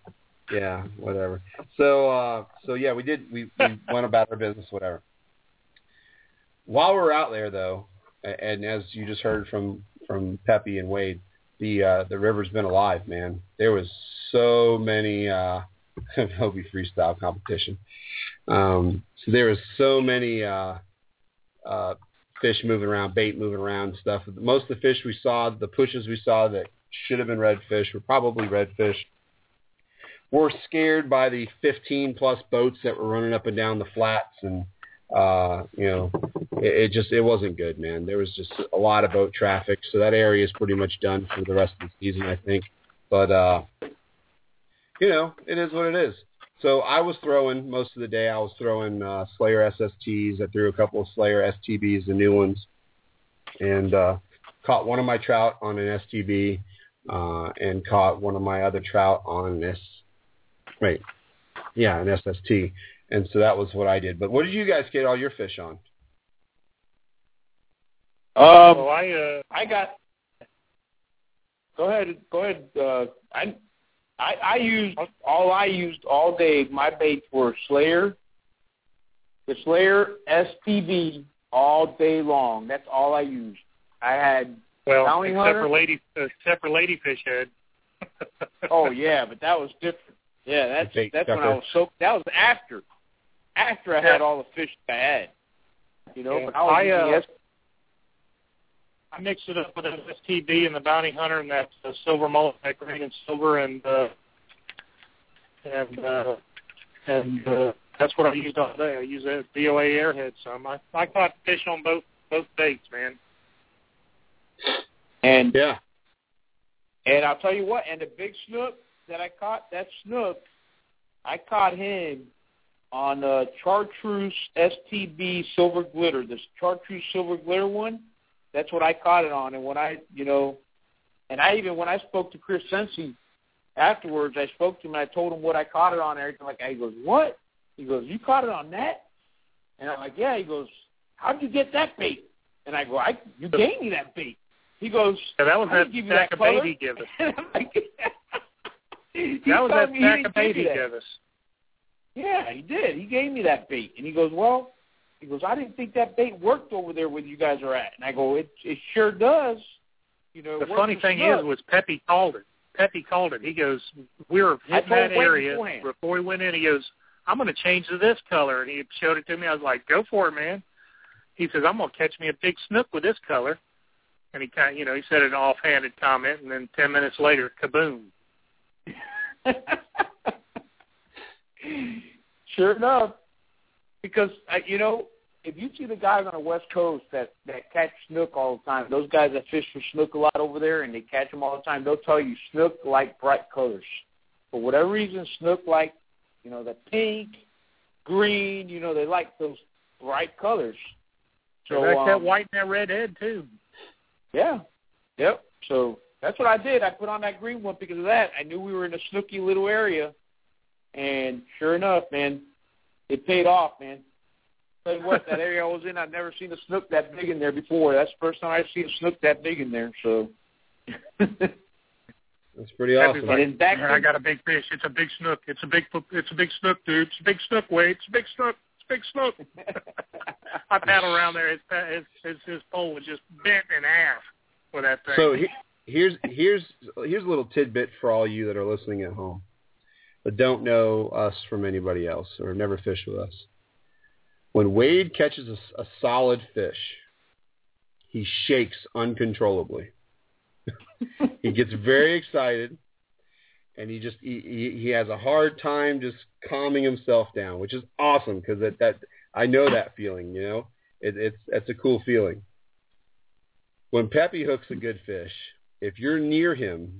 yeah, whatever. So, uh, so yeah, we did. We, we went about our business, whatever. While we were out there, though, and as you just heard from from Pepe and Wade, the uh, the river's been alive, man. There was so many uh, Hobie freestyle competition. Um, so there was so many uh, uh, fish moving around, bait moving around, stuff. Most of the fish we saw, the pushes we saw that should have been redfish were probably redfish. We're scared by the 15 plus boats that were running up and down the flats and uh, you know, it, it just it wasn't good, man. There was just a lot of boat traffic, so that area is pretty much done for the rest of the season, I think. But uh, you know, it is what it is. So I was throwing most of the day. I was throwing uh, Slayer SSTs. I threw a couple of Slayer STBs, the new ones, and uh, caught one of my trout on an STB, uh, and caught one of my other trout on this. Wait, yeah, an SST. And so that was what I did. But what did you guys get all your fish on? Um, well, I uh, I got. Go ahead. Go ahead. Uh, I, I I used all I used all day. My baits were Slayer, the Slayer STB all day long. That's all I used. I had well, bounty except hunter. for lady, except for ladyfish head. oh yeah, but that was different. Yeah, that's bait that's when I was so. That was after, after I had all the fish I had. You know, Yeah. but I was I, using uh, S- I mixed it up with an STB and the bounty hunter and that uh, silver mullet, that green and silver, and uh, and uh, and uh, that's what I used all day. I used a DOA airhead some. I I caught fish on both both baits, man. and Yeah. And I'll tell you what, and the big snook that I caught, that snook, I caught him on uh chartreuse STB silver glitter, this chartreuse silver glitter one. That's what I caught it on. And when I, you know, and I even when I spoke to Chris Sensi afterwards, I spoke to him and I told him what I caught it on. And everything like that. He goes, "What?" He goes, "You caught it on that?" And I'm like, "Yeah." He goes, "How'd you get that bait?" And I go, "I you gave me that bait." He goes, Yeah, that was that stack that of bait he gave us. And I'm like, That was that stack of bait he gave us. Yeah, he did. He gave me that bait, and he goes, "Well," he goes, "I didn't think that bait worked over there where you guys are at." And I go, "It it sure does." You know, The funny thing is, was Pepe called it. Pepe called it. He goes, "We were I hitting that area beforehand. before he went in." He goes, "I'm going to change to this color," and he showed it to me. I was like, "Go for it, man." He says, "I'm going to catch me a big snook with this color," and he kind, of, you know, he said an offhanded comment, and then ten minutes later, kaboom! sure enough, because uh, you know, if you see the guys on the West Coast that that catch snook all the time, those guys that fish for snook a lot over there, and they catch them all the time, they'll tell you snook like bright colors. For whatever reason, snook like, you know, the pink, green. You know, they like those bright colors. So that's that um, white and that red head too. Yeah. Yep. So that's what I did. I put on that green one because of that. I knew we were in a snooky little area, and sure enough, man, it paid off, man. Tell you what, that area I was in, I've never seen a snook that big in there before. That's the first time I've seen a snook that big in there. So. That's pretty awesome. like, And back I got a big fish. It's a big snook. It's a big. It's a big snook, dude. It's a big snook. Wade. It's a big snook. It's a big snook. I paddle around there. His, his his his pole was just bent in half with that thing. So he, here's here's here's a little tidbit for all you that are listening at home that don't know us from anybody else or never fished with us. When Wade catches a, a solid fish, he shakes uncontrollably. he gets very excited, and he just he, he he has a hard time just calming himself down, which is awesome because that that I know that feeling. You know, it, it's it's a cool feeling when Peppy hooks a good fish, if you're near him,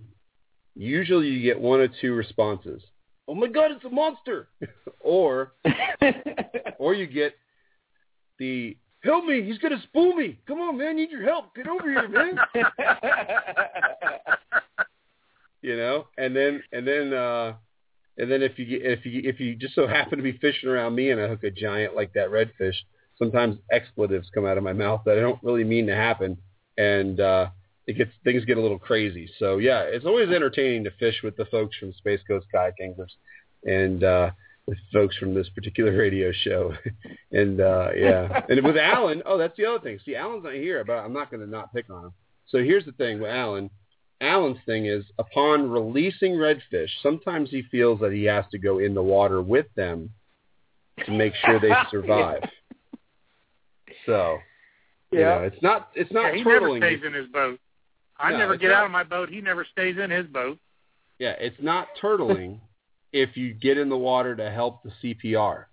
usually you get one or two responses. Oh my god, it's a monster! or or you get the help me, he's gonna spool me. Come on, man, I need your help. Get over here, man. you know, and then and then uh and then if you get if you if you just so happen to be fishing around me and I hook a giant like that redfish, sometimes expletives come out of my mouth that I don't really mean to happen, and uh, it gets things get a little crazy. So yeah, it's always entertaining to fish with the folks from Space Coast Kayak Anglers, and uh, with folks from this particular radio show, and uh, yeah, and with Alan. Oh, that's the other thing. See, Alan's not here, but I'm not going to not pick on him. So here's the thing with Alan. Alan's thing is upon releasing redfish, sometimes he feels that he has to go in the water with them to make sure they survive. So, you Yeah. know, it's not it's not Yeah, he never stays in his boat. I No, never get not- out of my boat. He never stays in his boat. Yeah, it's not turtling if you get in the water to help the CPR.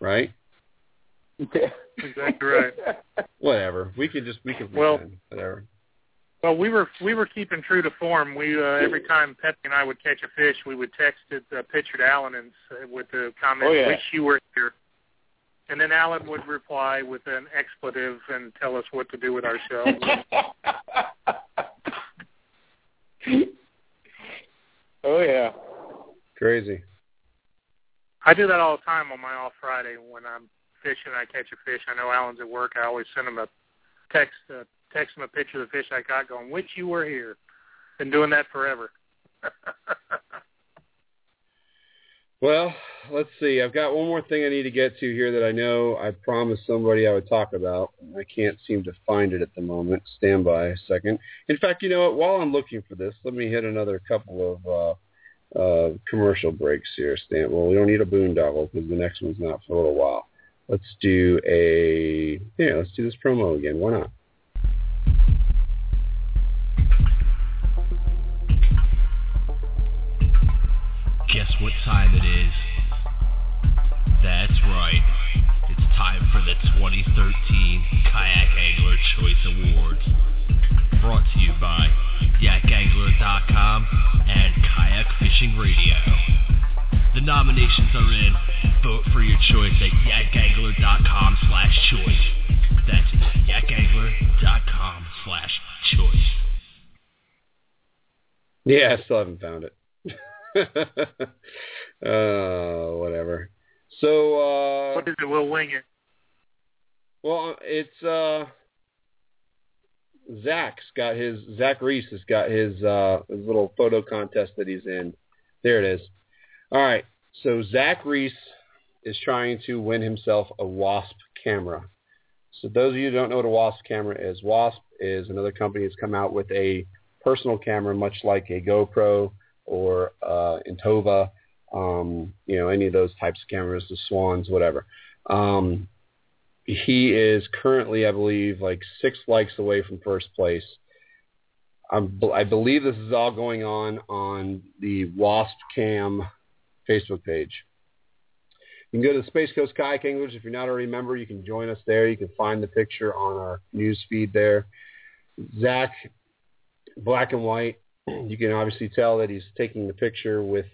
Right? Exactly right. Whatever. We can just we can Well- pretend. whatever. Well, we were we were keeping true to form. We uh, every time Pepe and I would catch a fish, we would text it, uh, picture to Alan and s- with the comment, Oh, yeah. "Wish you were here," and then Alan would reply with an expletive and tell us what to do with ourselves. oh yeah. Crazy. I do that all the time on my off Friday when I'm fishing. I catch a fish. I know Alan's at work. I always send him a text, uh, text him a picture of the fish I got, going, "Wish you were here." Been doing that forever. Well, let's see. I've got one more thing I need to get to here that I know I promised somebody I would talk about. I can't seem to find it at the moment. Stand by a second. In fact, you know what? While I'm looking for this, let me hit another couple of uh, uh, commercial breaks here. Stand. Well, we don't need a boondoggle because the next one's not for a little while. Let's do a yeah. Let's do this promo again. Why not? Guess what time it is? That's right. It's time for the 2013 Kayak Angler Choice Awards. Brought to you by YakAngler.com and Kayak Fishing Radio. The nominations are in. Vote for your choice at yakangler.com slash choice. That's yakangler.com slash choice. Yeah, I still haven't found it. uh, whatever. So, uh, What is it? We'll wing it. Well, it's uh Zach's got his Zach Reese has got his uh his little photo contest that he's in. There it is. All right. So Zach Reese is trying to win himself a Wasp camera. So those of you who don't know what a Wasp camera is, Wasp is another company that's come out with a personal camera much like a GoPro or uh Intova, um, you know, any of those types of cameras, the Swans, whatever. Um, he is currently, I believe, like six likes away from first place. I'm, I believe this is all going on on the Wasp Cam Facebook page. You can go to the Space Coast Kayak Anglers. If you're not already a member, you can join us there. You can find the picture on our news feed there. Zach, black and white. You can obviously tell that he's taking the picture with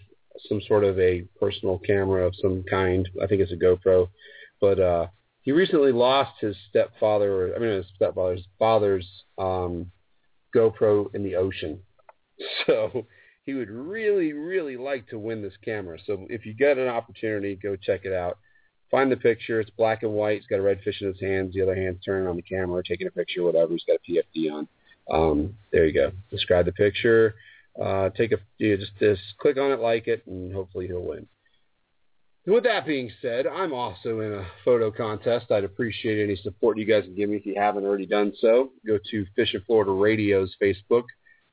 some sort of a personal camera of some kind. I think it's a GoPro. But uh, he recently lost his stepfather, or I mean his stepfather's father's um, GoPro in the ocean. So he would really, really like to win this camera. So if you get an opportunity, go check it out. Find the picture. It's black and white. He's got a red fish in his hands. The other hand's turning on the camera, taking a picture, whatever. He's got a PFD on. Um, there you go. Describe the picture. Uh, take a you just just click on it, like it, and hopefully he'll win. With that being said, I'm also in a photo contest. I'd appreciate any support you guys can give me if you haven't already done so. Go to Fishing Florida Radio's Facebook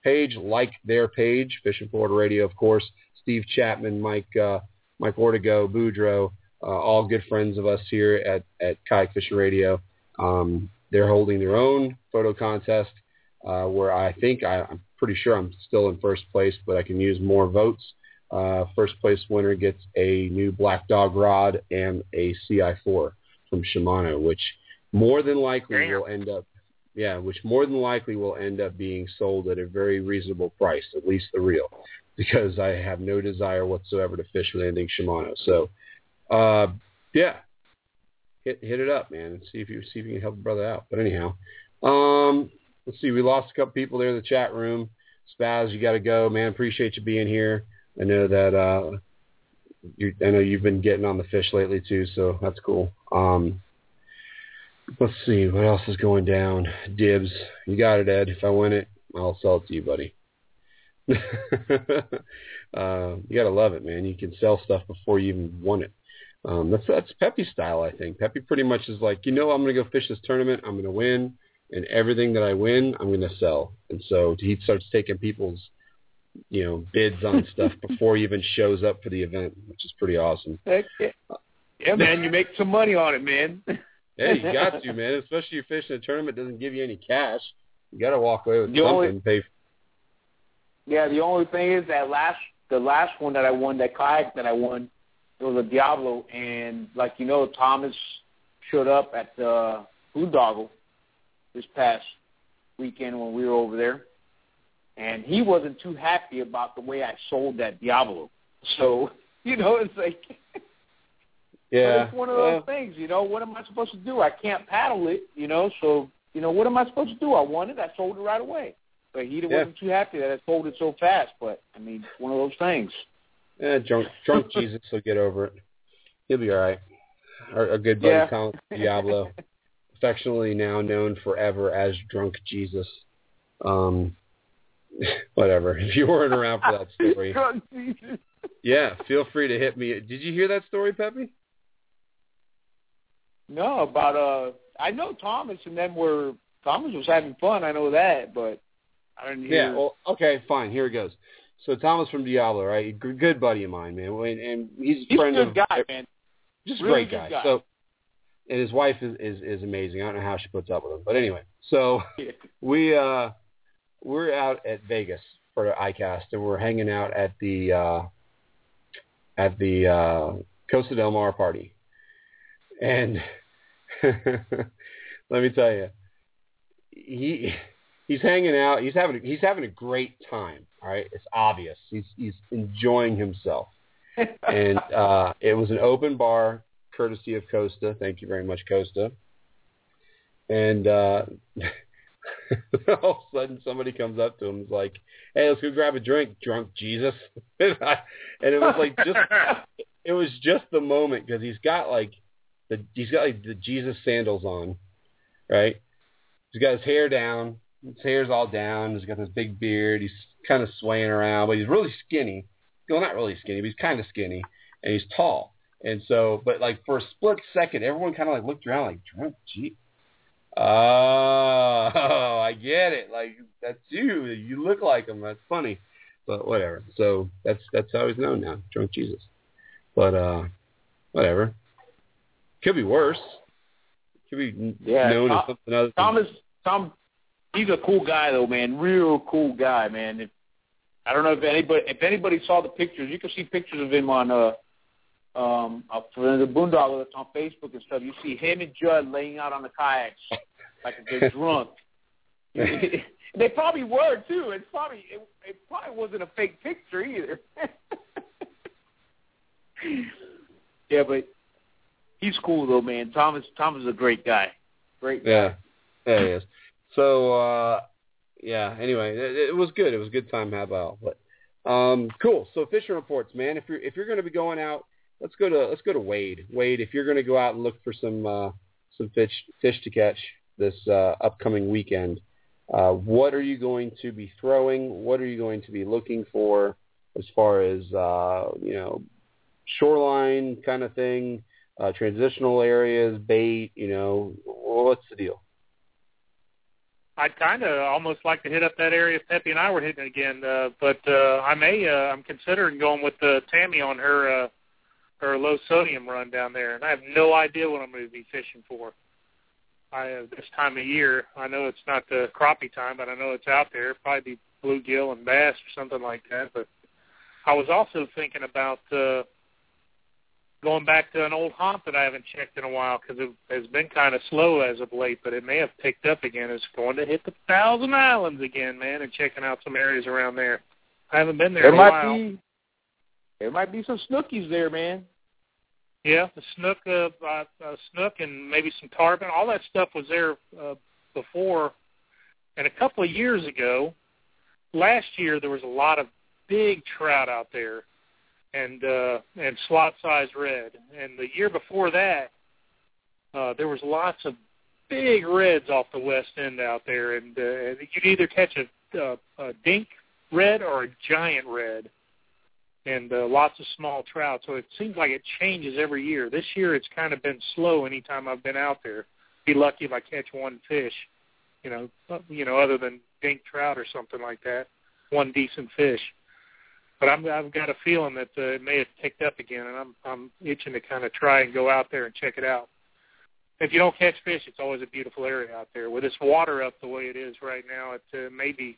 page, like their page, Fishing Florida Radio, of course. Steve Chapman, Mike uh, Mike Ortego, Boudreaux, uh, all good friends of us here at, at Kayak Fishing Radio. Um, they're holding their own photo contest uh, where I think I, I'm pretty sure I'm still in first place, but I can use more votes. Uh, first place winner gets a new Black Dog rod and a CI4 from Shimano, which more than likely Damn. will end up, yeah, which more than likely will end up being sold at a very reasonable price, at least the reel, because I have no desire whatsoever to fish with anything Shimano. So, uh, yeah, hit hit it up, man, and see if you see if you can help a brother out. But anyhow, um, let's see. We lost a couple people there in the chat room. Spaz, you got to go, man. Appreciate you being here. I know that uh, you, I know you've been getting on the fish lately too, so that's cool. Um, let's see what else is going down. Dibs, you got it, Ed. If I win it, I'll sell it to you, buddy. uh, you gotta love it, man. You can sell stuff before you even won it. Um, that's that's Pepe style, I think. Pepe pretty much is like, you know, I'm gonna go fish this tournament. I'm gonna win, and everything that I win, I'm to sell. And so he starts taking people's, you know, bids on stuff before he even shows up for the event, which is pretty awesome. Heck yeah. yeah, man, you make some money on it, man. Hey, you got to, man. Especially if fishing a tournament doesn't give you any cash. You got to walk away with The something. only- and pay. Yeah, the only thing is that last the last one that I won, that kayak that I won, it was a Diablo, and like you know, Thomas showed up at the Boondoggle this past weekend when we were over there, and he wasn't too happy about the way I sold that Diablo. So you know, it's like Yeah. It's one of those things, you know. What am I supposed to do? I can't paddle it, you know. So, you know, what am I supposed to do? I won it. I sold it right away. But he Yeah. wasn't too happy that I sold it so fast. But I mean, it's one of those things. Yeah, drunk, drunk Jesus will get over it. He'll be all right. Our, our good buddy Yeah. Thomas Diablo, affectionately now known forever as Drunk Jesus. Um, whatever. If you weren't around for that story, yeah, feel free to hit me. Did you hear that story, Peppy? No, about uh, I know Thomas and them were Thomas was having fun. I know that, but I didn't hear. Yeah. Well, okay, fine. Here it goes. So Thomas from Diablo, right? Good buddy of mine, man, and, and he's a he's a friend good of guy, man. just Really great guy. guy. So, and his wife is, is is amazing. I don't know how she puts up with him, but anyway. So we uh we're out at Vegas for ICAST, and we're hanging out at the uh at the uh Costa Del Mar party, and let me tell you, he he's hanging out. He's having he's having a great time. All right, it's obvious. He's he's enjoying himself and uh, it was an open bar courtesy of Costa. Thank you very much, Costa. And uh, all of a sudden, somebody comes up to him and is like, "Hey, let's go grab a drink, drunk Jesus." and, I, and it was like just it was just the moment because he's got like the he's got like the Jesus sandals on, right? He's got his hair down. His hair's all down. He's got this big beard. He's kind of swaying around, but he's really skinny well, not really skinny, but he's kind of skinny, and he's tall. And so, but like for a split second, everyone kind of like looked around like, drunk, gee, oh, I get it. Like that's you. You look like him. That's funny, but whatever. So that's that's how he's known now, drunk Jesus. But uh, whatever. Could be worse. Could be Yeah, known as something other. Thomas, Tom, he's a cool guy though, man. Real cool guy, man. If, I don't know if anybody if anybody saw the pictures. You can see pictures of him on uh um uh, for the boondoggle that's on Facebook and stuff. You see him and Judd laying out on the kayaks like they're drunk. they probably were too. It's probably it, it probably wasn't a fake picture either. yeah, but he's cool though, man. Thomas Thomas is a great guy. Great guy. Yeah, yeah, he is. So, uh, yeah. Anyway, it, it was good. It was a good time. How about? But um, cool. So fishing reports, man. If you're if you're going to be going out, let's go to let's go to Wade. Wade, if you're going to go out and look for some uh, some fish fish to catch this uh, upcoming weekend, uh, what are you going to be throwing? What are you going to be looking for as far as uh, you know shoreline kind of thing? Uh, transitional areas, bait, you know, what's the deal? I'd kind of almost like to hit up that area if Peppy and I were hitting it again, uh, but uh, I may. Uh, I'm considering going with uh, Tammy on her uh, her low sodium run down there, and I have no idea what I'm going to be fishing for. I uh, this time of year, I know it's not the crappie time, but I know it's out there. Probably be bluegill and bass or something like that. But I was also thinking about uh, going back to an old haunt that I haven't checked in a while because it has been kind of slow as of late, but it may have picked up again. It's going to hit the Thousand Islands again, man, and checking out some areas around there. I haven't been there, There in a might while. be there might be some snookies there, man. Yeah, the snook, uh, uh, uh, snook, and maybe some tarpon. All that stuff was there uh, before. And a couple of years ago, last year there was a lot of big trout out there, and uh, and slot size red. And the year before that, uh, there was lots of big reds off the west end out there, and uh, you'd either catch a, a, a dink red or a giant red and uh, lots of small trout. So it seems like it changes every year. This year it's kind of been slow anytime I've been out there. Be lucky if I catch one fish. You know, uh, you know, other than dink trout or something like that, one decent fish. But I'm, I've got a feeling that uh, it may have picked up again, and I'm I'm itching to kind of try and go out there and check it out. If you don't catch fish, it's always a beautiful area out there. With this water up the way it is right now, it uh, may be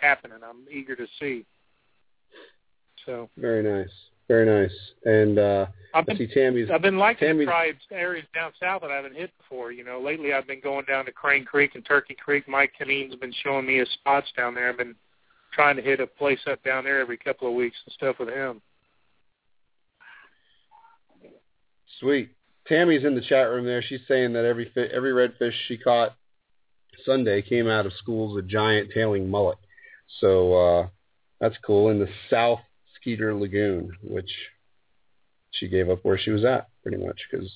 happening. I'm eager to see. So very nice, very nice. And uh, I've been, see Tammy's. I've been liking Tammy's, to try areas down south that I haven't hit before. You know, lately I've been going down to Crane Creek and Turkey Creek. Mike Kineen's been showing me his spots down there. I've been trying to hit a place up down there every couple of weeks and stuff with him. Sweet. Tammy's in the chat room there. She's saying that every fi- every redfish she caught Sunday came out of schools a giant tailing mullet. So uh, that's cool. In the South Skeeter Lagoon, which she gave up where she was at pretty much because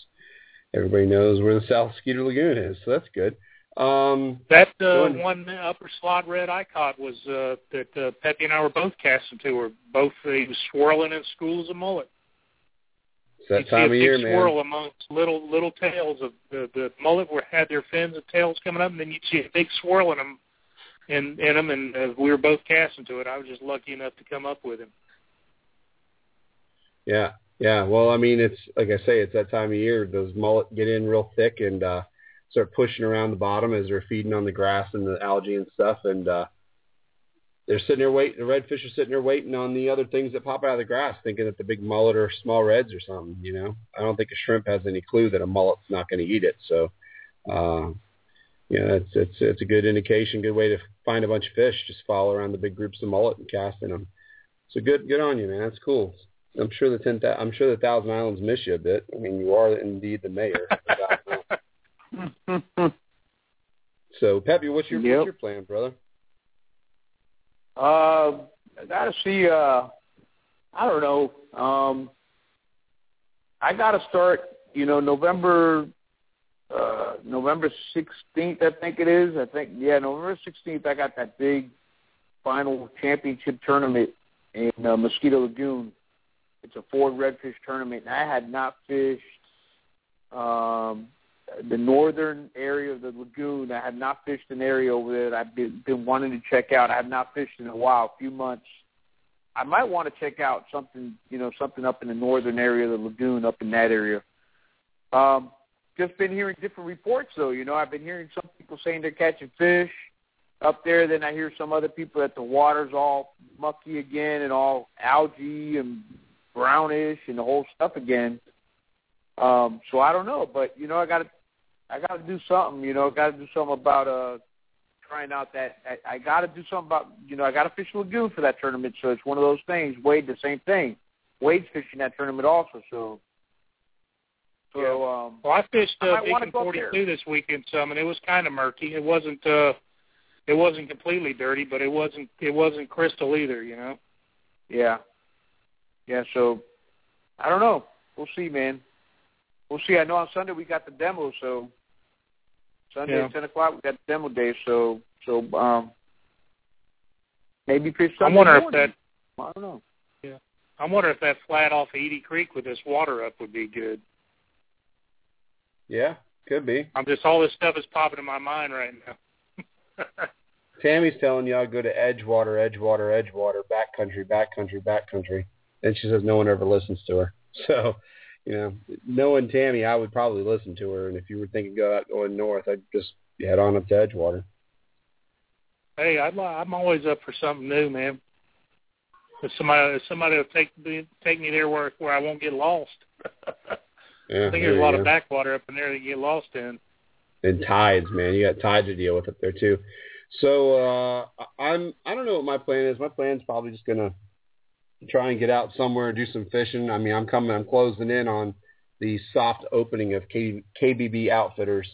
everybody knows where the South Skeeter Lagoon is. So that's good. Um, that uh, one upper slot red I caught was uh, that uh, Pepe and I were both casting to. Were both uh, he was swirling in schools of mullet. It's that you time see a of year, big man. swirl amongst little little tails of the the mullet were had their fins and tails coming up, and then you see a big swirl in them, in in them, and uh, we were both casting to it. I was just lucky enough to come up with him. Yeah, yeah. Well, I mean, it's like I say, it's that time of year. Those mullet get in real thick and uh, start pushing around the bottom as they're feeding on the grass and the algae and stuff, and uh, they're sitting there waiting. The redfish are sitting there waiting on the other things that pop out of the grass, thinking that the big mullet are small reds or something. You know, I don't think a shrimp has any clue that a mullet's not going to eat it. So, uh, you it's it's it's a good indication, good way to find a bunch of fish. Just follow around the big groups of mullet and casting them. So good, good on you, man. That's cool. I'm sure the ten. I'm sure the Thousand Islands miss you a bit. I mean, you are indeed the mayor. so, Peppy, what's your Yep. what's your plan, brother? Uh, I gotta see. Uh, I don't know. Um, I gotta start. You know, November, uh, November sixteenth. I think it is. I think yeah, November sixteenth. I got that big final championship tournament in uh, Mosquito Lagoon. It's a Ford Redfish tournament, and I had not fished um, the northern area of the lagoon. I had not fished an area over there that I've been, been wanting to check out. I have not fished in a while, a few months. I might want to check out something, you know, something up in the northern area of the lagoon, up in that area. Um, just been hearing different reports, though. You know, I've been hearing some people saying they're catching fish up there. Then I hear some other people that the water's all mucky again and all algae and brownish and the whole stuff again. Um, so I don't know, but you know, I got to, I got to do something. You know, got to do something about uh trying out that. I, I got to do something about. You know, I got to fish lagoon for that tournament. So it's one of those things. Wade, the same thing. Wade's fishing that tournament also. So. So um, Well, I fished I uh, wanna Beacon 42 this weekend some, and it was kind of murky. It wasn't uh, it wasn't completely dirty, but it wasn't it wasn't crystal either. You know. Yeah. Yeah, so I don't know. We'll see, man. We'll see. I know on Sunday we got the demo, so Sunday Yeah. at ten o'clock we got the demo day, so so um maybe fish I Sunday wonder if that I don't know. Yeah. I wonder if that flat off of Eddy Creek with this water up would be good. Yeah, could be. I'm just all this stuff is popping in my mind right now. Tammy's telling you I'll go to Edgewater, Edgewater, Edgewater, backcountry, backcountry, backcountry. And she says no one ever listens to her. So, you know, knowing Tammy, I would probably listen to her. And if you were thinking go out going north, I'd just head on up to Edgewater. hey, I'd, I'm always up for something new, man. If somebody if somebody will take me take me there where where I won't get lost. Yeah, I think there's a lot of backwater up in there you get lost in. and tides, man. You got tides to deal with up there too. So uh I'm I don't know what my plan is. My plan's probably just gonna try and get out somewhere and do some fishing. I mean, I'm coming. I'm closing in on the soft opening of K, KBB Outfitters.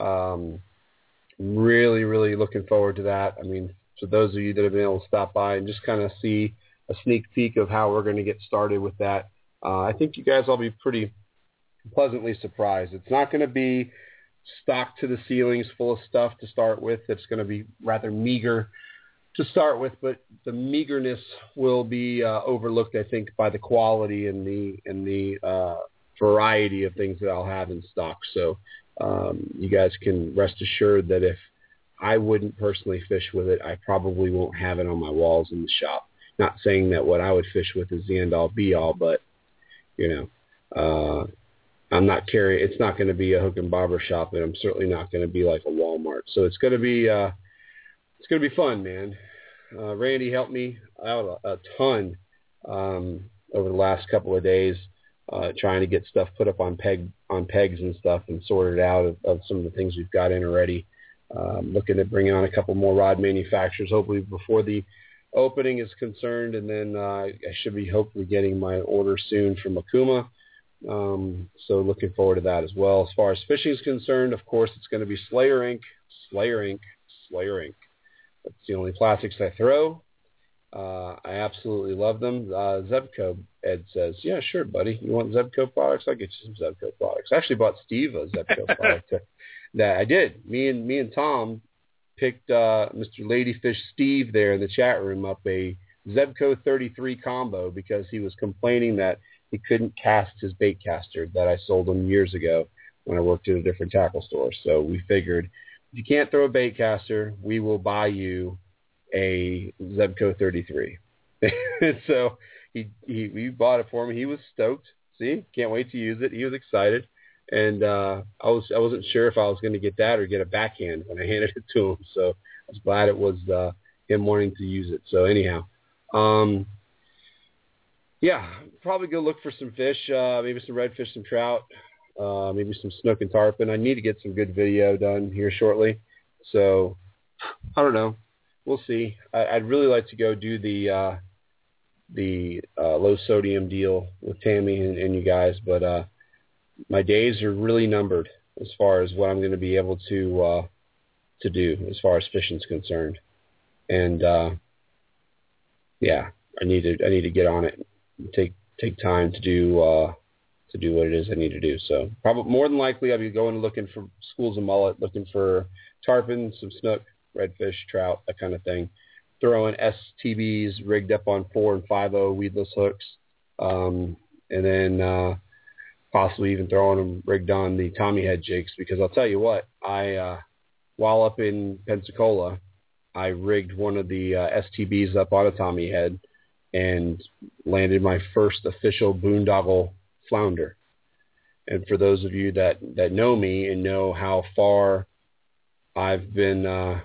Um, really, really looking forward to that. I mean, for those of you that have been able to stop by and just kind of see a sneak peek of how we're going to get started with that, uh, I think you guys will be pretty pleasantly surprised. It's not going to be stocked to the ceilings full of stuff to start with. It's going to be rather meager to start with, but the meagerness will be uh, overlooked, I think, by the quality and the and the uh, variety of things that I'll have in stock. So um, you guys can rest assured that if I wouldn't personally fish with it. I probably won't have it on my walls in the shop. Not saying that what I would fish with is the end all be all, but you know, uh, I'm not carrying. It's not going to be a hook and bobber shop, and I'm certainly not going to be like a Walmart. So it's going to be uh, it's going to be fun, man. Uh, Randy helped me out a, a ton um, over the last couple of days, uh, trying to get stuff put up on peg on pegs and stuff, and sorted out of, of some of the things we've got in already. Um, looking at bringing on a couple more rod manufacturers, hopefully before the opening is concerned, and then uh, I should be hopefully getting my order soon from Okuma. Um, so looking forward to that as well. As far as fishing is concerned, of course, it's going to be Slayer Inc., Slayer Inc., Slayer Inc. That's the only plastics I throw. Uh, I absolutely love them. Uh, Zebco, Ed says, yeah, sure, buddy. You want Zebco products? I'll get you some Zebco products. I actually bought Steve a Zebco product that I did. Me and me and Tom picked uh, Mr. Ladyfish Steve there in the chat room up a Zebco 33 combo because he was complaining that he couldn't cast his bait caster that I sold him years ago when I worked at a different tackle store. So we figured if you can't throw a bait caster, we will buy you a Zebco 33. so he, he we bought it for him. He was stoked. See, can't wait to use it. He was excited and uh, I was I wasn't sure if I was going to get that or get a backhand when I handed it to him. So I was glad it was uh, him wanting to use it. So anyhow, um, yeah, probably go look for some fish, uh, maybe some redfish, some trout, uh, maybe some snook and tarpon. I need to get some good video done here shortly. So I don't know. We'll see. I, I'd really like to go do the uh, the uh, low sodium deal with Tammy and, and you guys, but uh, my days are really numbered as far as what I'm going to be able to uh, to do as far as fishing's concerned. And uh, yeah, I need to I need to get on it. Take take time to do uh, to do what it is I need to do. So probably more than likely I'll be going looking for schools of mullet, looking for tarpon, some snook, redfish, trout, that kind of thing. Throwing STBs rigged up on four and five o weedless hooks, um, and then uh, possibly even throwing them rigged on the Tommy head jigs because I'll tell you what, I uh, while up in Pensacola, I rigged one of the uh, STBs up on a Tommy head and landed my first official boondoggle flounder. And for those of you that that know me and know how far I've been, uh,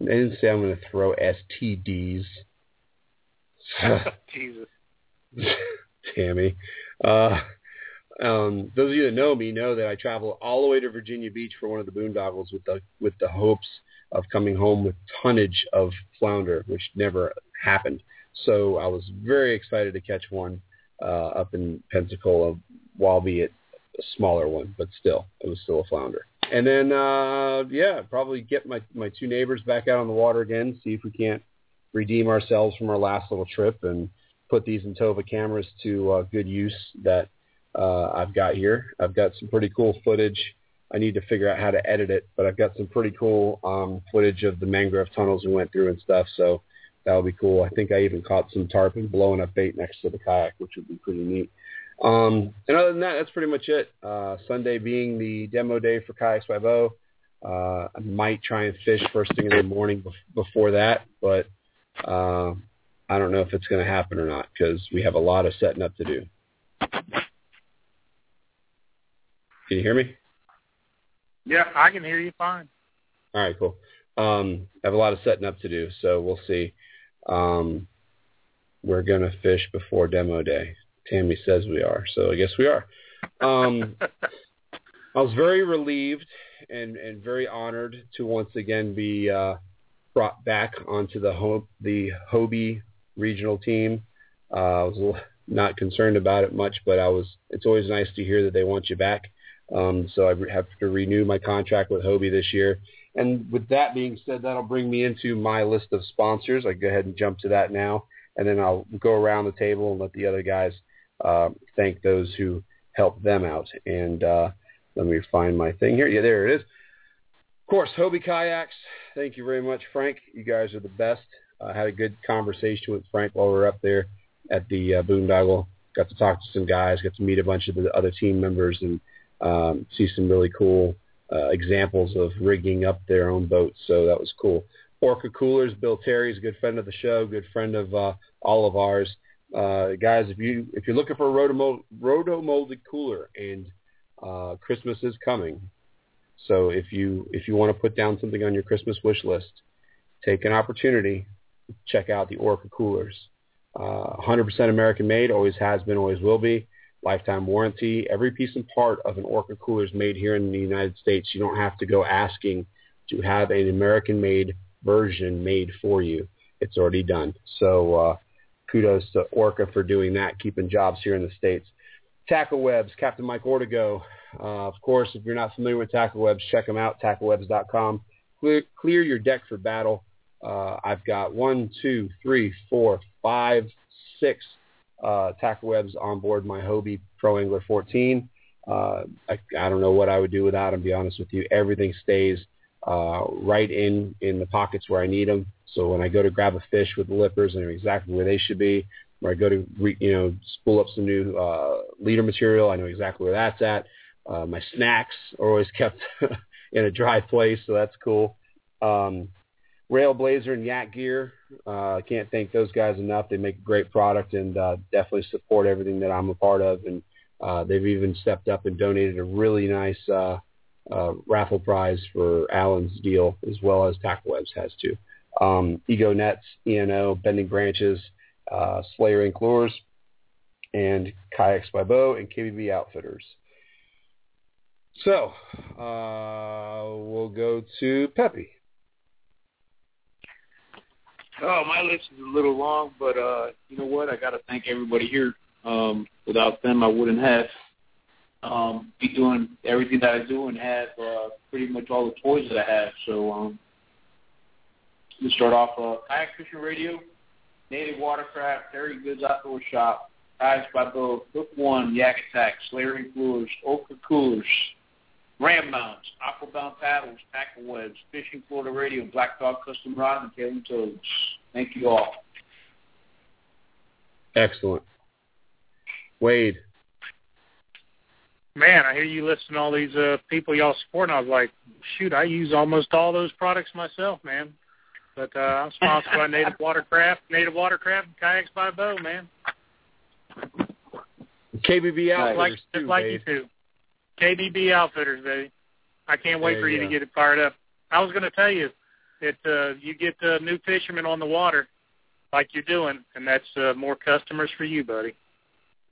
I didn't say I'm going to throw STDs. Jesus. Tammy. Uh, um, those of you that know me know that I travel all the way to Virginia Beach for one of the boondoggles with the with the hopes of coming home with tonnage of flounder, which never happened. So I was very excited to catch one uh, up in Pensacola, albeit a smaller one, but still, it was still a flounder. And then, uh, yeah, probably get my my two neighbors back out on the water again, see if we can't redeem ourselves from our last little trip and put these Intova cameras to uh, good use that uh, I've got here. I've got some pretty cool footage. I need to figure out how to edit it, but I've got some pretty cool um, footage of the mangrove tunnels we went through and stuff. So that'll be cool. I think I even caught some tarpon blowing up bait next to the kayak, which would be pretty neat. Um, and other than that, that's pretty much it. Uh, Sunday being the demo day for Kayaks by Bo. Uh, I might try and fish first thing in the morning before that, but uh, I don't know if it's going to happen or not because we have a lot of setting up to do. Can you hear me? Yeah, I can hear you fine. All right, cool. Um, I have a lot of setting up to do, so we'll see. Um, we're gonna fish before demo day. Tammy says we are, so I guess we are. Um, I was very relieved and, and very honored to once again be uh, brought back onto the Ho- the Hobie regional team. Uh, I was not concerned about it much, but I was. It's always nice to hear that they want you back. Um, so I have to renew my contract with Hobie this year. And with that being said, that'll bring me into my list of sponsors. I go ahead and jump to that now, and then I'll go around the table and let the other guys uh, thank those who helped them out. And uh, let me find my thing here. Yeah, there it is. Of course, Hobie Kayaks. Thank you very much, Frank. You guys are the best. I had a good conversation with Frank while we were up there at the uh, Boondoggle. Got to talk to some guys. Got to meet a bunch of the other team members and um, see some really cool uh, examples of rigging up their own boats. So that was cool. Orca Coolers, Bill Terry's a good friend of the show, good friend of uh, all of ours. Uh, guys, if you if you're looking for a roto, molded cooler, and uh, Christmas is coming, so if you if you want to put down something on your Christmas wish list, take an opportunity, check out the Orca coolers. Uh, 100% American made, always has been, always will be. Lifetime warranty. Every piece and part of an Orca cooler is made here in the United States. You don't have to go asking to have an American made version made for you. It's already done. So uh, kudos to Orca for doing that, keeping jobs here in the States. Tackle Webs, Captain Mike Ortego. Uh, of course, if you're not familiar with Tackle Webs, check them out, tacklewebs.com. Clear, clear your deck for battle. Uh, I've got one, two, three, four, five, six uh, tackle webs on board my Hobie Pro Angler 14. Uh, I, I don't know what I would do without them. Be honest with you, everything stays uh, right in in the pockets where I need them. So when I go to grab a fish with the lippers, I know exactly where they should be. Where I go to re, you know spool up some new uh, leader material, I know exactly where that's at. Uh, my snacks are always kept in a dry place, so that's cool. Um, Railblaza and Yak Gear, uh, can't thank those guys enough. They make a great product and uh, definitely support everything that I'm a part of. And uh, they've even stepped up and donated a really nice uh, uh, raffle prize for Alan's deal, as well as Tackle Webs has too. Um, Ego Nets, ENO, Bending Branches, uh, Slayer Inc. Lures, and Kayaks by Bo and KBB Outfitters. So uh, we'll go to Peppy. Oh, my list is a little long, but uh, you know what? I got to thank everybody here. Um, without them, I wouldn't have um, be doing everything that I do and have uh, pretty much all the toys that I have. So um, let's start off uh, Kayak Fishing Radio, Native Watercraft, Terry Goods Outdoor Shop, Kayaks by Bo, Hook One, Yak Attack, Slayer Coolers, Orca Coolers, Ram Mounts, Aquabound Paddles, Tackle Webs, Fishing Florida Radio, Black Dog Custom Rod, and Tailing Toads. Thank you all. Excellent. Wade. Man, I hear you listing all these uh, people y'all support, and I was like, shoot, I use almost all those products myself, man. But uh, I'm sponsored by Native Watercraft, Native Watercraft, and Kayaks by Bo, man. KBB Outfitters like, too, like Wade. you too. KBB Outfitters, baby. I can't wait There for you you to get it fired up. I was going to tell you that uh, you get uh, new fishermen on the water like you're doing, and that's uh, more customers for you, buddy.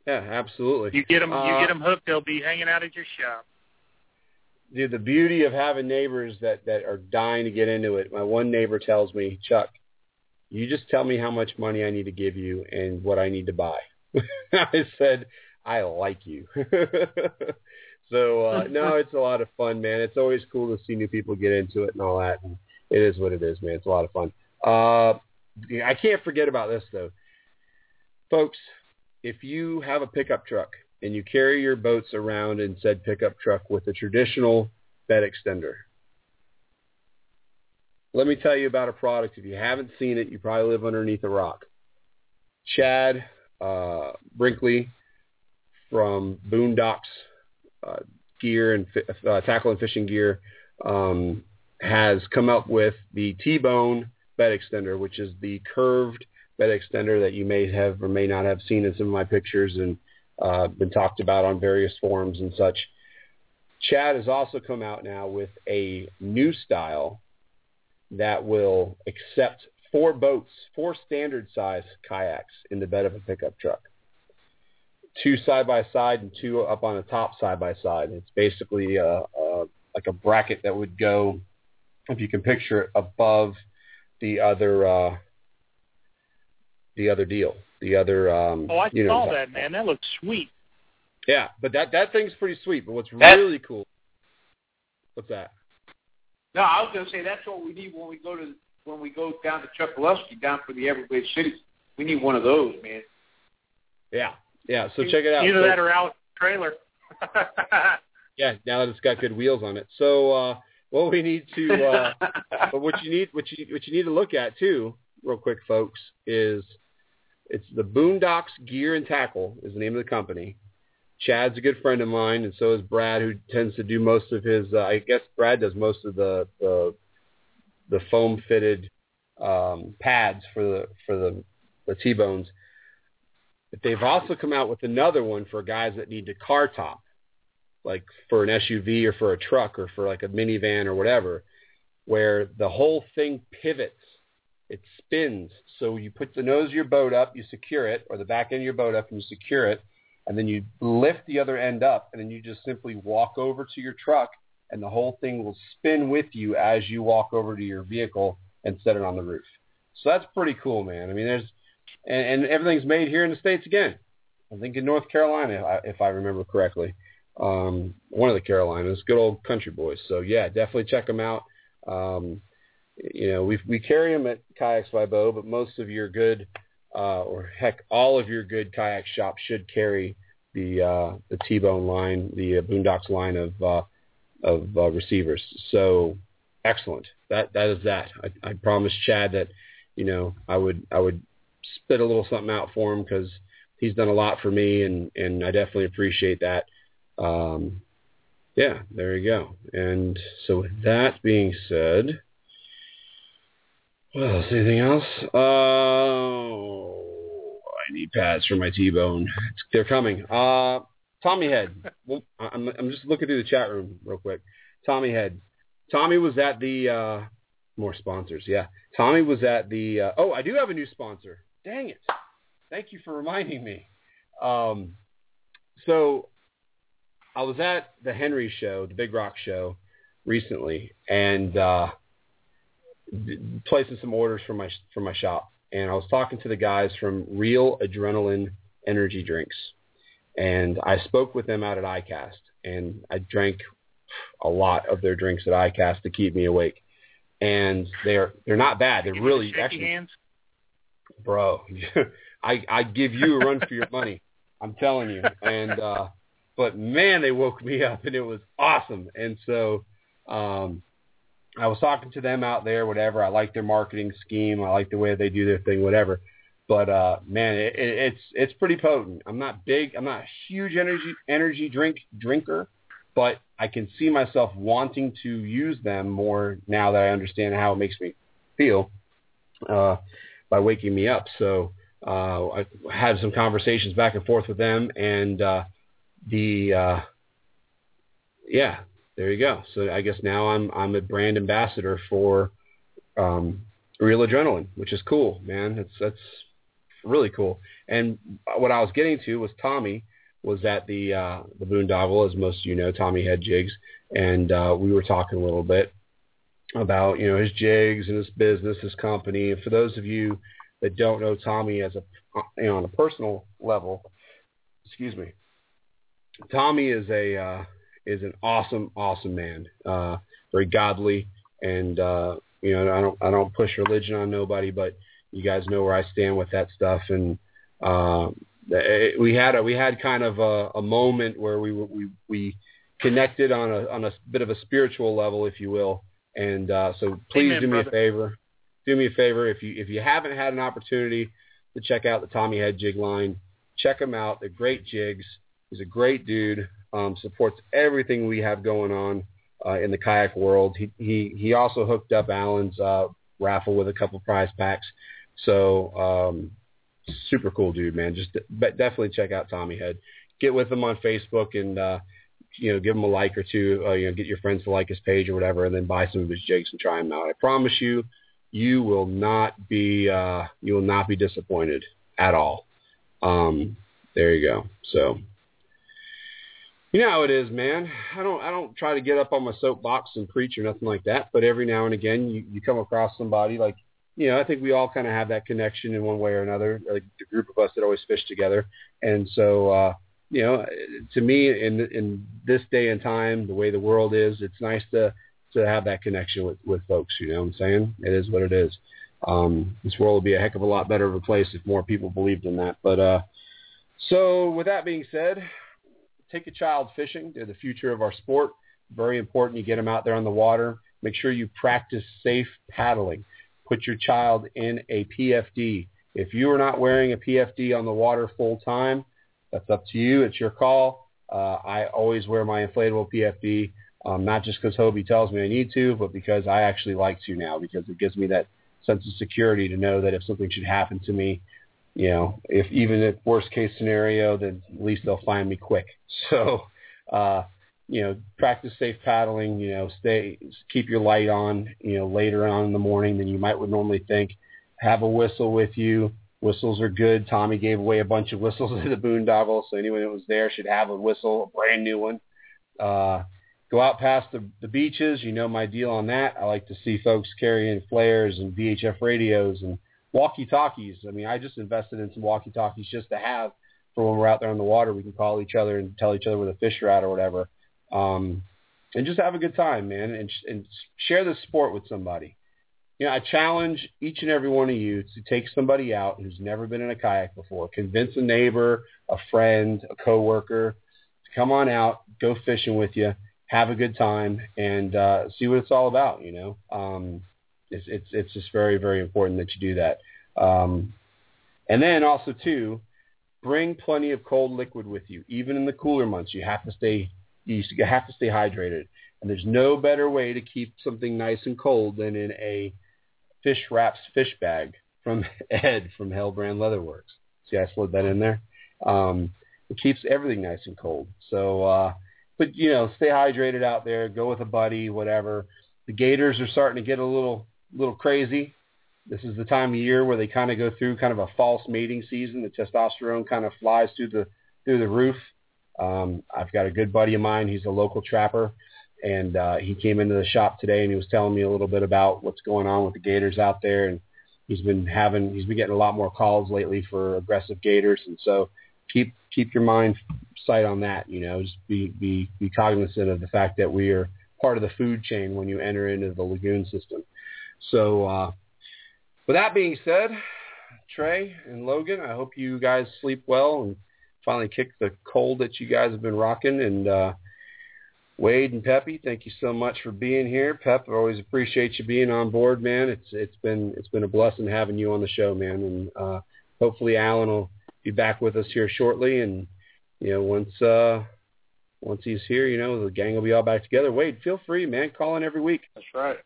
Yeah, absolutely. You get them, you Uh, get them hooked. They'll be hanging out at your shop. Dude, the beauty of having neighbors that that are dying to get into it. My one neighbor tells me, Chuck, you just tell me how much money I need to give you and what I need to buy. I said, I like you. so uh no, it's a lot of fun, man. It's always cool to see new people get into it and all that. And it is what it is, man. It's a lot of fun. Uh I can't forget about this though. Folks, if you have a pickup truck and you carry your boats around in said pickup truck with a traditional bed extender, let me tell you about a product. If you haven't seen it, you probably live underneath a rock. Chad uh, Brinkley from Boondocks uh, Gear and uh, Tackle and Fishing Gear um, has come up with the T-Bone bed extender, which is the curved bed extender that you may have or may not have seen in some of my pictures and uh, been talked about on various forums and such. Chad has also come out now with a new style that will accept four boats, four standard size kayaks in the bed of a pickup truck. Two side by side and two up on the top side by side. It's basically a, a, like a bracket that would go, if you can picture it, above the other uh, the other deal, the other. Um, Oh, I you saw know, that, man. That looks sweet. Yeah, but that that thing's pretty sweet. But what's That- really cool? What's that? No, I was going to say that's what we need when we go to when we go down to Chokoloskee, down for the Everglades Cities. We need one of those, man. Yeah, yeah. So check it out. Either So- that or out trailer. yeah, now that it's got good wheels on it. So uh, what we need to, uh, but what you need, what you what you need to look at too, real quick, folks, is it's the Boondocks Gear and Tackle is the name of the company. Chad's a good friend of mine, and so is Brad, who tends to do most of his. Uh, I guess Brad does most of the the, the foam fitted um, pads for the for the the T-bones. But they've also come out with another one for guys that need to car top, like for an SUV or for a truck or for like a minivan or whatever, where the whole thing pivots. It spins. So you put the nose of your boat up, you secure it, or the back end of your boat up, and you secure it, and then you lift the other end up, and then you just simply walk over to your truck, and the whole thing will spin with you as you walk over to your vehicle and set it on the roof. So that's pretty cool, man. I mean, there's and, and everything's made here in the states again. I think in North Carolina, if I remember correctly, um, one of the Carolinas, good old country boys. So yeah, definitely check them out. Um, you know, we we carry them at Kayaks by Bo, but most of your good, uh, or heck, all of your good kayak shops should carry the uh, the T-bone line, the uh, Boondocks line of uh, of uh, receivers. So excellent. That that is that. I, I promised Chad that you know I would I would spit a little something out for him because he's done a lot for me, and and I definitely appreciate that. Um, yeah, there you go. And so with that being said, what else? Anything else? Oh, I need pads for my T-bone. They're coming. Uh, Tommy Head. Well, I'm I'm just looking through the chat room real quick. Tommy Head. Tommy was at the uh, more sponsors. Yeah, Tommy was at the. Uh, oh, I do have a new sponsor. Dang it! Thank you for reminding me. Um, so I was at the Henry show, the Big Rock show, recently, and uh, placing some orders for my for my shop. And I was talking to the guys from Real Adrenaline Energy Drinks, and I spoke with them out at ICAST, and I drank a lot of their drinks at ICAST to keep me awake. And they're they're not bad. They're really actually, hands. Bro. I I give you a run for your money. I'm telling you. And uh, but man, they woke me up, and it was awesome. And so um, I was talking to them out there, whatever. I like their marketing scheme. I like the way they do their thing, whatever. But uh, man, it, it, it's it's pretty potent. I'm not big. I'm not a huge energy energy drink drinker, but I can see myself wanting to use them more now that I understand how it makes me feel uh, by waking me up. So uh, I had some conversations back and forth with them, and uh, the uh, yeah, there you go. So I guess now I'm I'm a brand ambassador for um, Real Adrenaline, which is cool, man. It's that's really cool. And what I was getting to was Tommy was at the uh, the Boondoggle, as most of you know, Tommy Head jigs, and uh, we were talking a little bit about you know his jigs and his business, his company. And for those of you that don't know Tommy as a you know on a personal level, excuse me, Tommy is a uh, is an awesome, awesome man. Uh, very godly, and uh, you know, I don't I don't push religion on nobody, but you guys know where I stand with that stuff. And uh, it, we had a we had kind of a, a moment where we we we connected on a on a bit of a spiritual level, if you will. And uh, so please Amen, do me brother. a favor. Do me a favor if you if you haven't had an opportunity to check out the Tommy Head Jig line, check them out. They're great jigs. He's a great dude. Um, supports everything we have going on uh, in the kayak world. He he he also hooked up Alan's uh, raffle with a couple prize packs. So um, super cool dude, man. Just but definitely check out Tommy Head. Get with him on Facebook and uh, you know give him a like or two. Uh, you know get your friends to like his page or whatever, and then buy some of his jigs and try them out. I promise you, you will not be uh, you will not be disappointed at all. Um, there you go. So you know how it is, man. I don't I don't try to get up on my soapbox and preach or nothing like that, but every now and again you, you come across somebody like you know, I think we all kind of have that connection in one way or another, like the group of us that always fish together. And so, uh, you know, to me, in in this day and time, the way the world is, it's nice to to have that connection with with folks. You know what I'm saying? It is what it is. Um, this world would be a heck of a lot better of a place if more people believed in that. But uh, so, with that being said, take a child fishing. They're the future of our sport. Very important. You get them out there on the water. Make sure you practice safe paddling put your child in a PFD. If you are not wearing a PFD on the water full time, that's up to you. It's your call. Uh, I always wear my inflatable PFD, um, not just because Hobie tells me I need to, but because I actually like to now because it gives me that sense of security to know that if something should happen to me, you know, if even if worst case scenario, then at least they'll find me quick. So, uh, you know, practice safe paddling, you know, stay, keep your light on, you know, later on in the morning than you might would normally think. Have a whistle with you. Whistles are good. Tommy gave away a bunch of whistles at the boondoggle, so anyone that was there should have a whistle, a brand new one. Uh, go out past the, the beaches. You know my deal on that. I like to see folks carrying flares and VHF radios and walkie-talkies. I mean, I just invested in some walkie-talkies just to have for when we're out there on the water. We can call each other and tell each other where the fish are at or whatever um, and just have a good time, man, and, and share the sport with somebody. You know, I challenge each and every one of you to take somebody out who's never been in a kayak before. Convince a neighbor, a friend, a coworker to come on out, go fishing with you, have a good time, and uh, see what it's all about. You know, um, it's it's it's just very very important that you do that. Um, and then also too, bring plenty of cold liquid with you. Even in the cooler months, you have to stay you have to stay hydrated. And there's no better way to keep something nice and cold than in a fish wraps fish bag from Ed from Hellbrand Leatherworks. See, I slid that in there. Um, it keeps everything nice and cold. So, uh, but you know, stay hydrated out there. Go with a buddy, whatever. The gators are starting to get a little, little crazy. This is the time of year where they kind of go through kind of a false mating season. The testosterone kind of flies through the through the roof. Um, I've got a good buddy of mine. He's a local trapper, and uh, he came into the shop today and he was telling me a little bit about what's going on with the gators out there. And he's been having, he's been getting a lot more calls lately for aggressive gators. And so keep keep your mind sight on that. You know, just be be be cognizant of the fact that we are part of the food chain when you enter into the lagoon system. So, uh, with that being said, Trey and Logan, I hope you guys sleep well and finally kick the cold that you guys have been rocking. And uh, Wade and Peppy, thank you so much for being here. Pep, I always appreciate you being on board, man. It's it's been it's been a blessing having you on the show, man. And uh, hopefully Alan will be back with us here shortly. And you know, once uh, once he's here, you know, the gang will be all back together. Wade, feel free, man. Call in every week. That's right.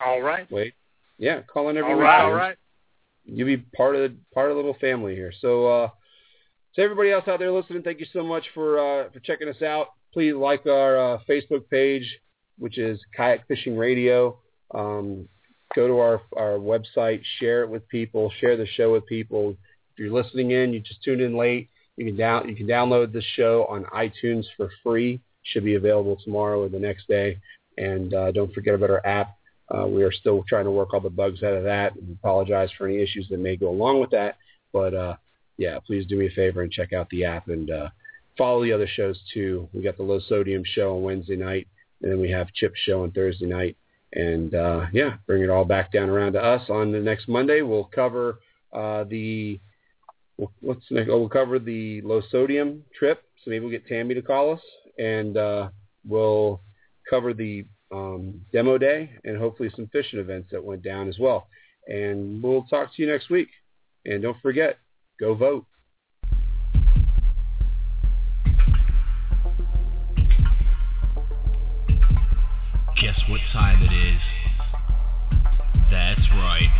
All right. Wade. Yeah, call in every all week. Right, man. all right you'll be part of the part of the little family here. So, uh, to everybody else out there listening, thank you so much for uh, for checking us out. Please like our uh, Facebook page, which is Kayak Fishing Radio. Um, go to our our website, share it with people, share the show with people. If you're listening in, you just tuned in late. You can down you can download the show on iTunes for free. Should be available tomorrow or the next day. And uh, don't forget about our app. Uh, we are still trying to work all the bugs out of that and apologize for any issues that may go along with that. But uh, yeah, please do me a favor and check out the app and uh, follow the other shows too. We got the low sodium show on Wednesday night, and then we have Chip show on Thursday night. And uh, yeah, bring it all back down around to us on the next Monday. We'll cover uh, the what's next? Oh, we'll cover the low sodium trip. So maybe we'll get Tammy to call us, and uh, we'll cover the um, demo day and hopefully some fishing events that went down as well. And we'll talk to you next week. And don't forget, go vote. Guess what time it is? That's right.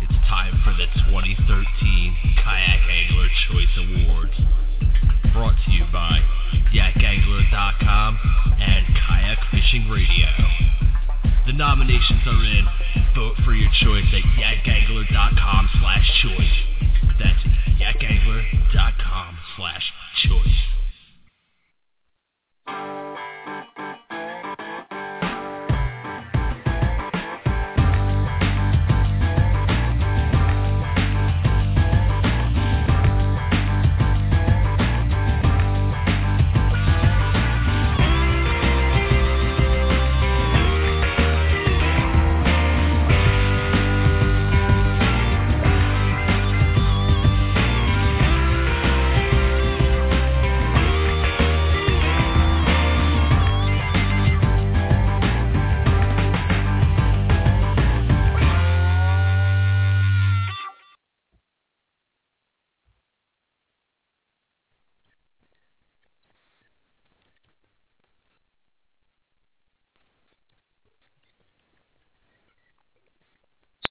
It's time for the 2013 Kayak Angler Choice Awards. Brought to you by yakangler.com and Kayak Fishing Radio. The nominations are in. Vote for your choice at yakangler.com slash choice. That's yakangler.com slash choice.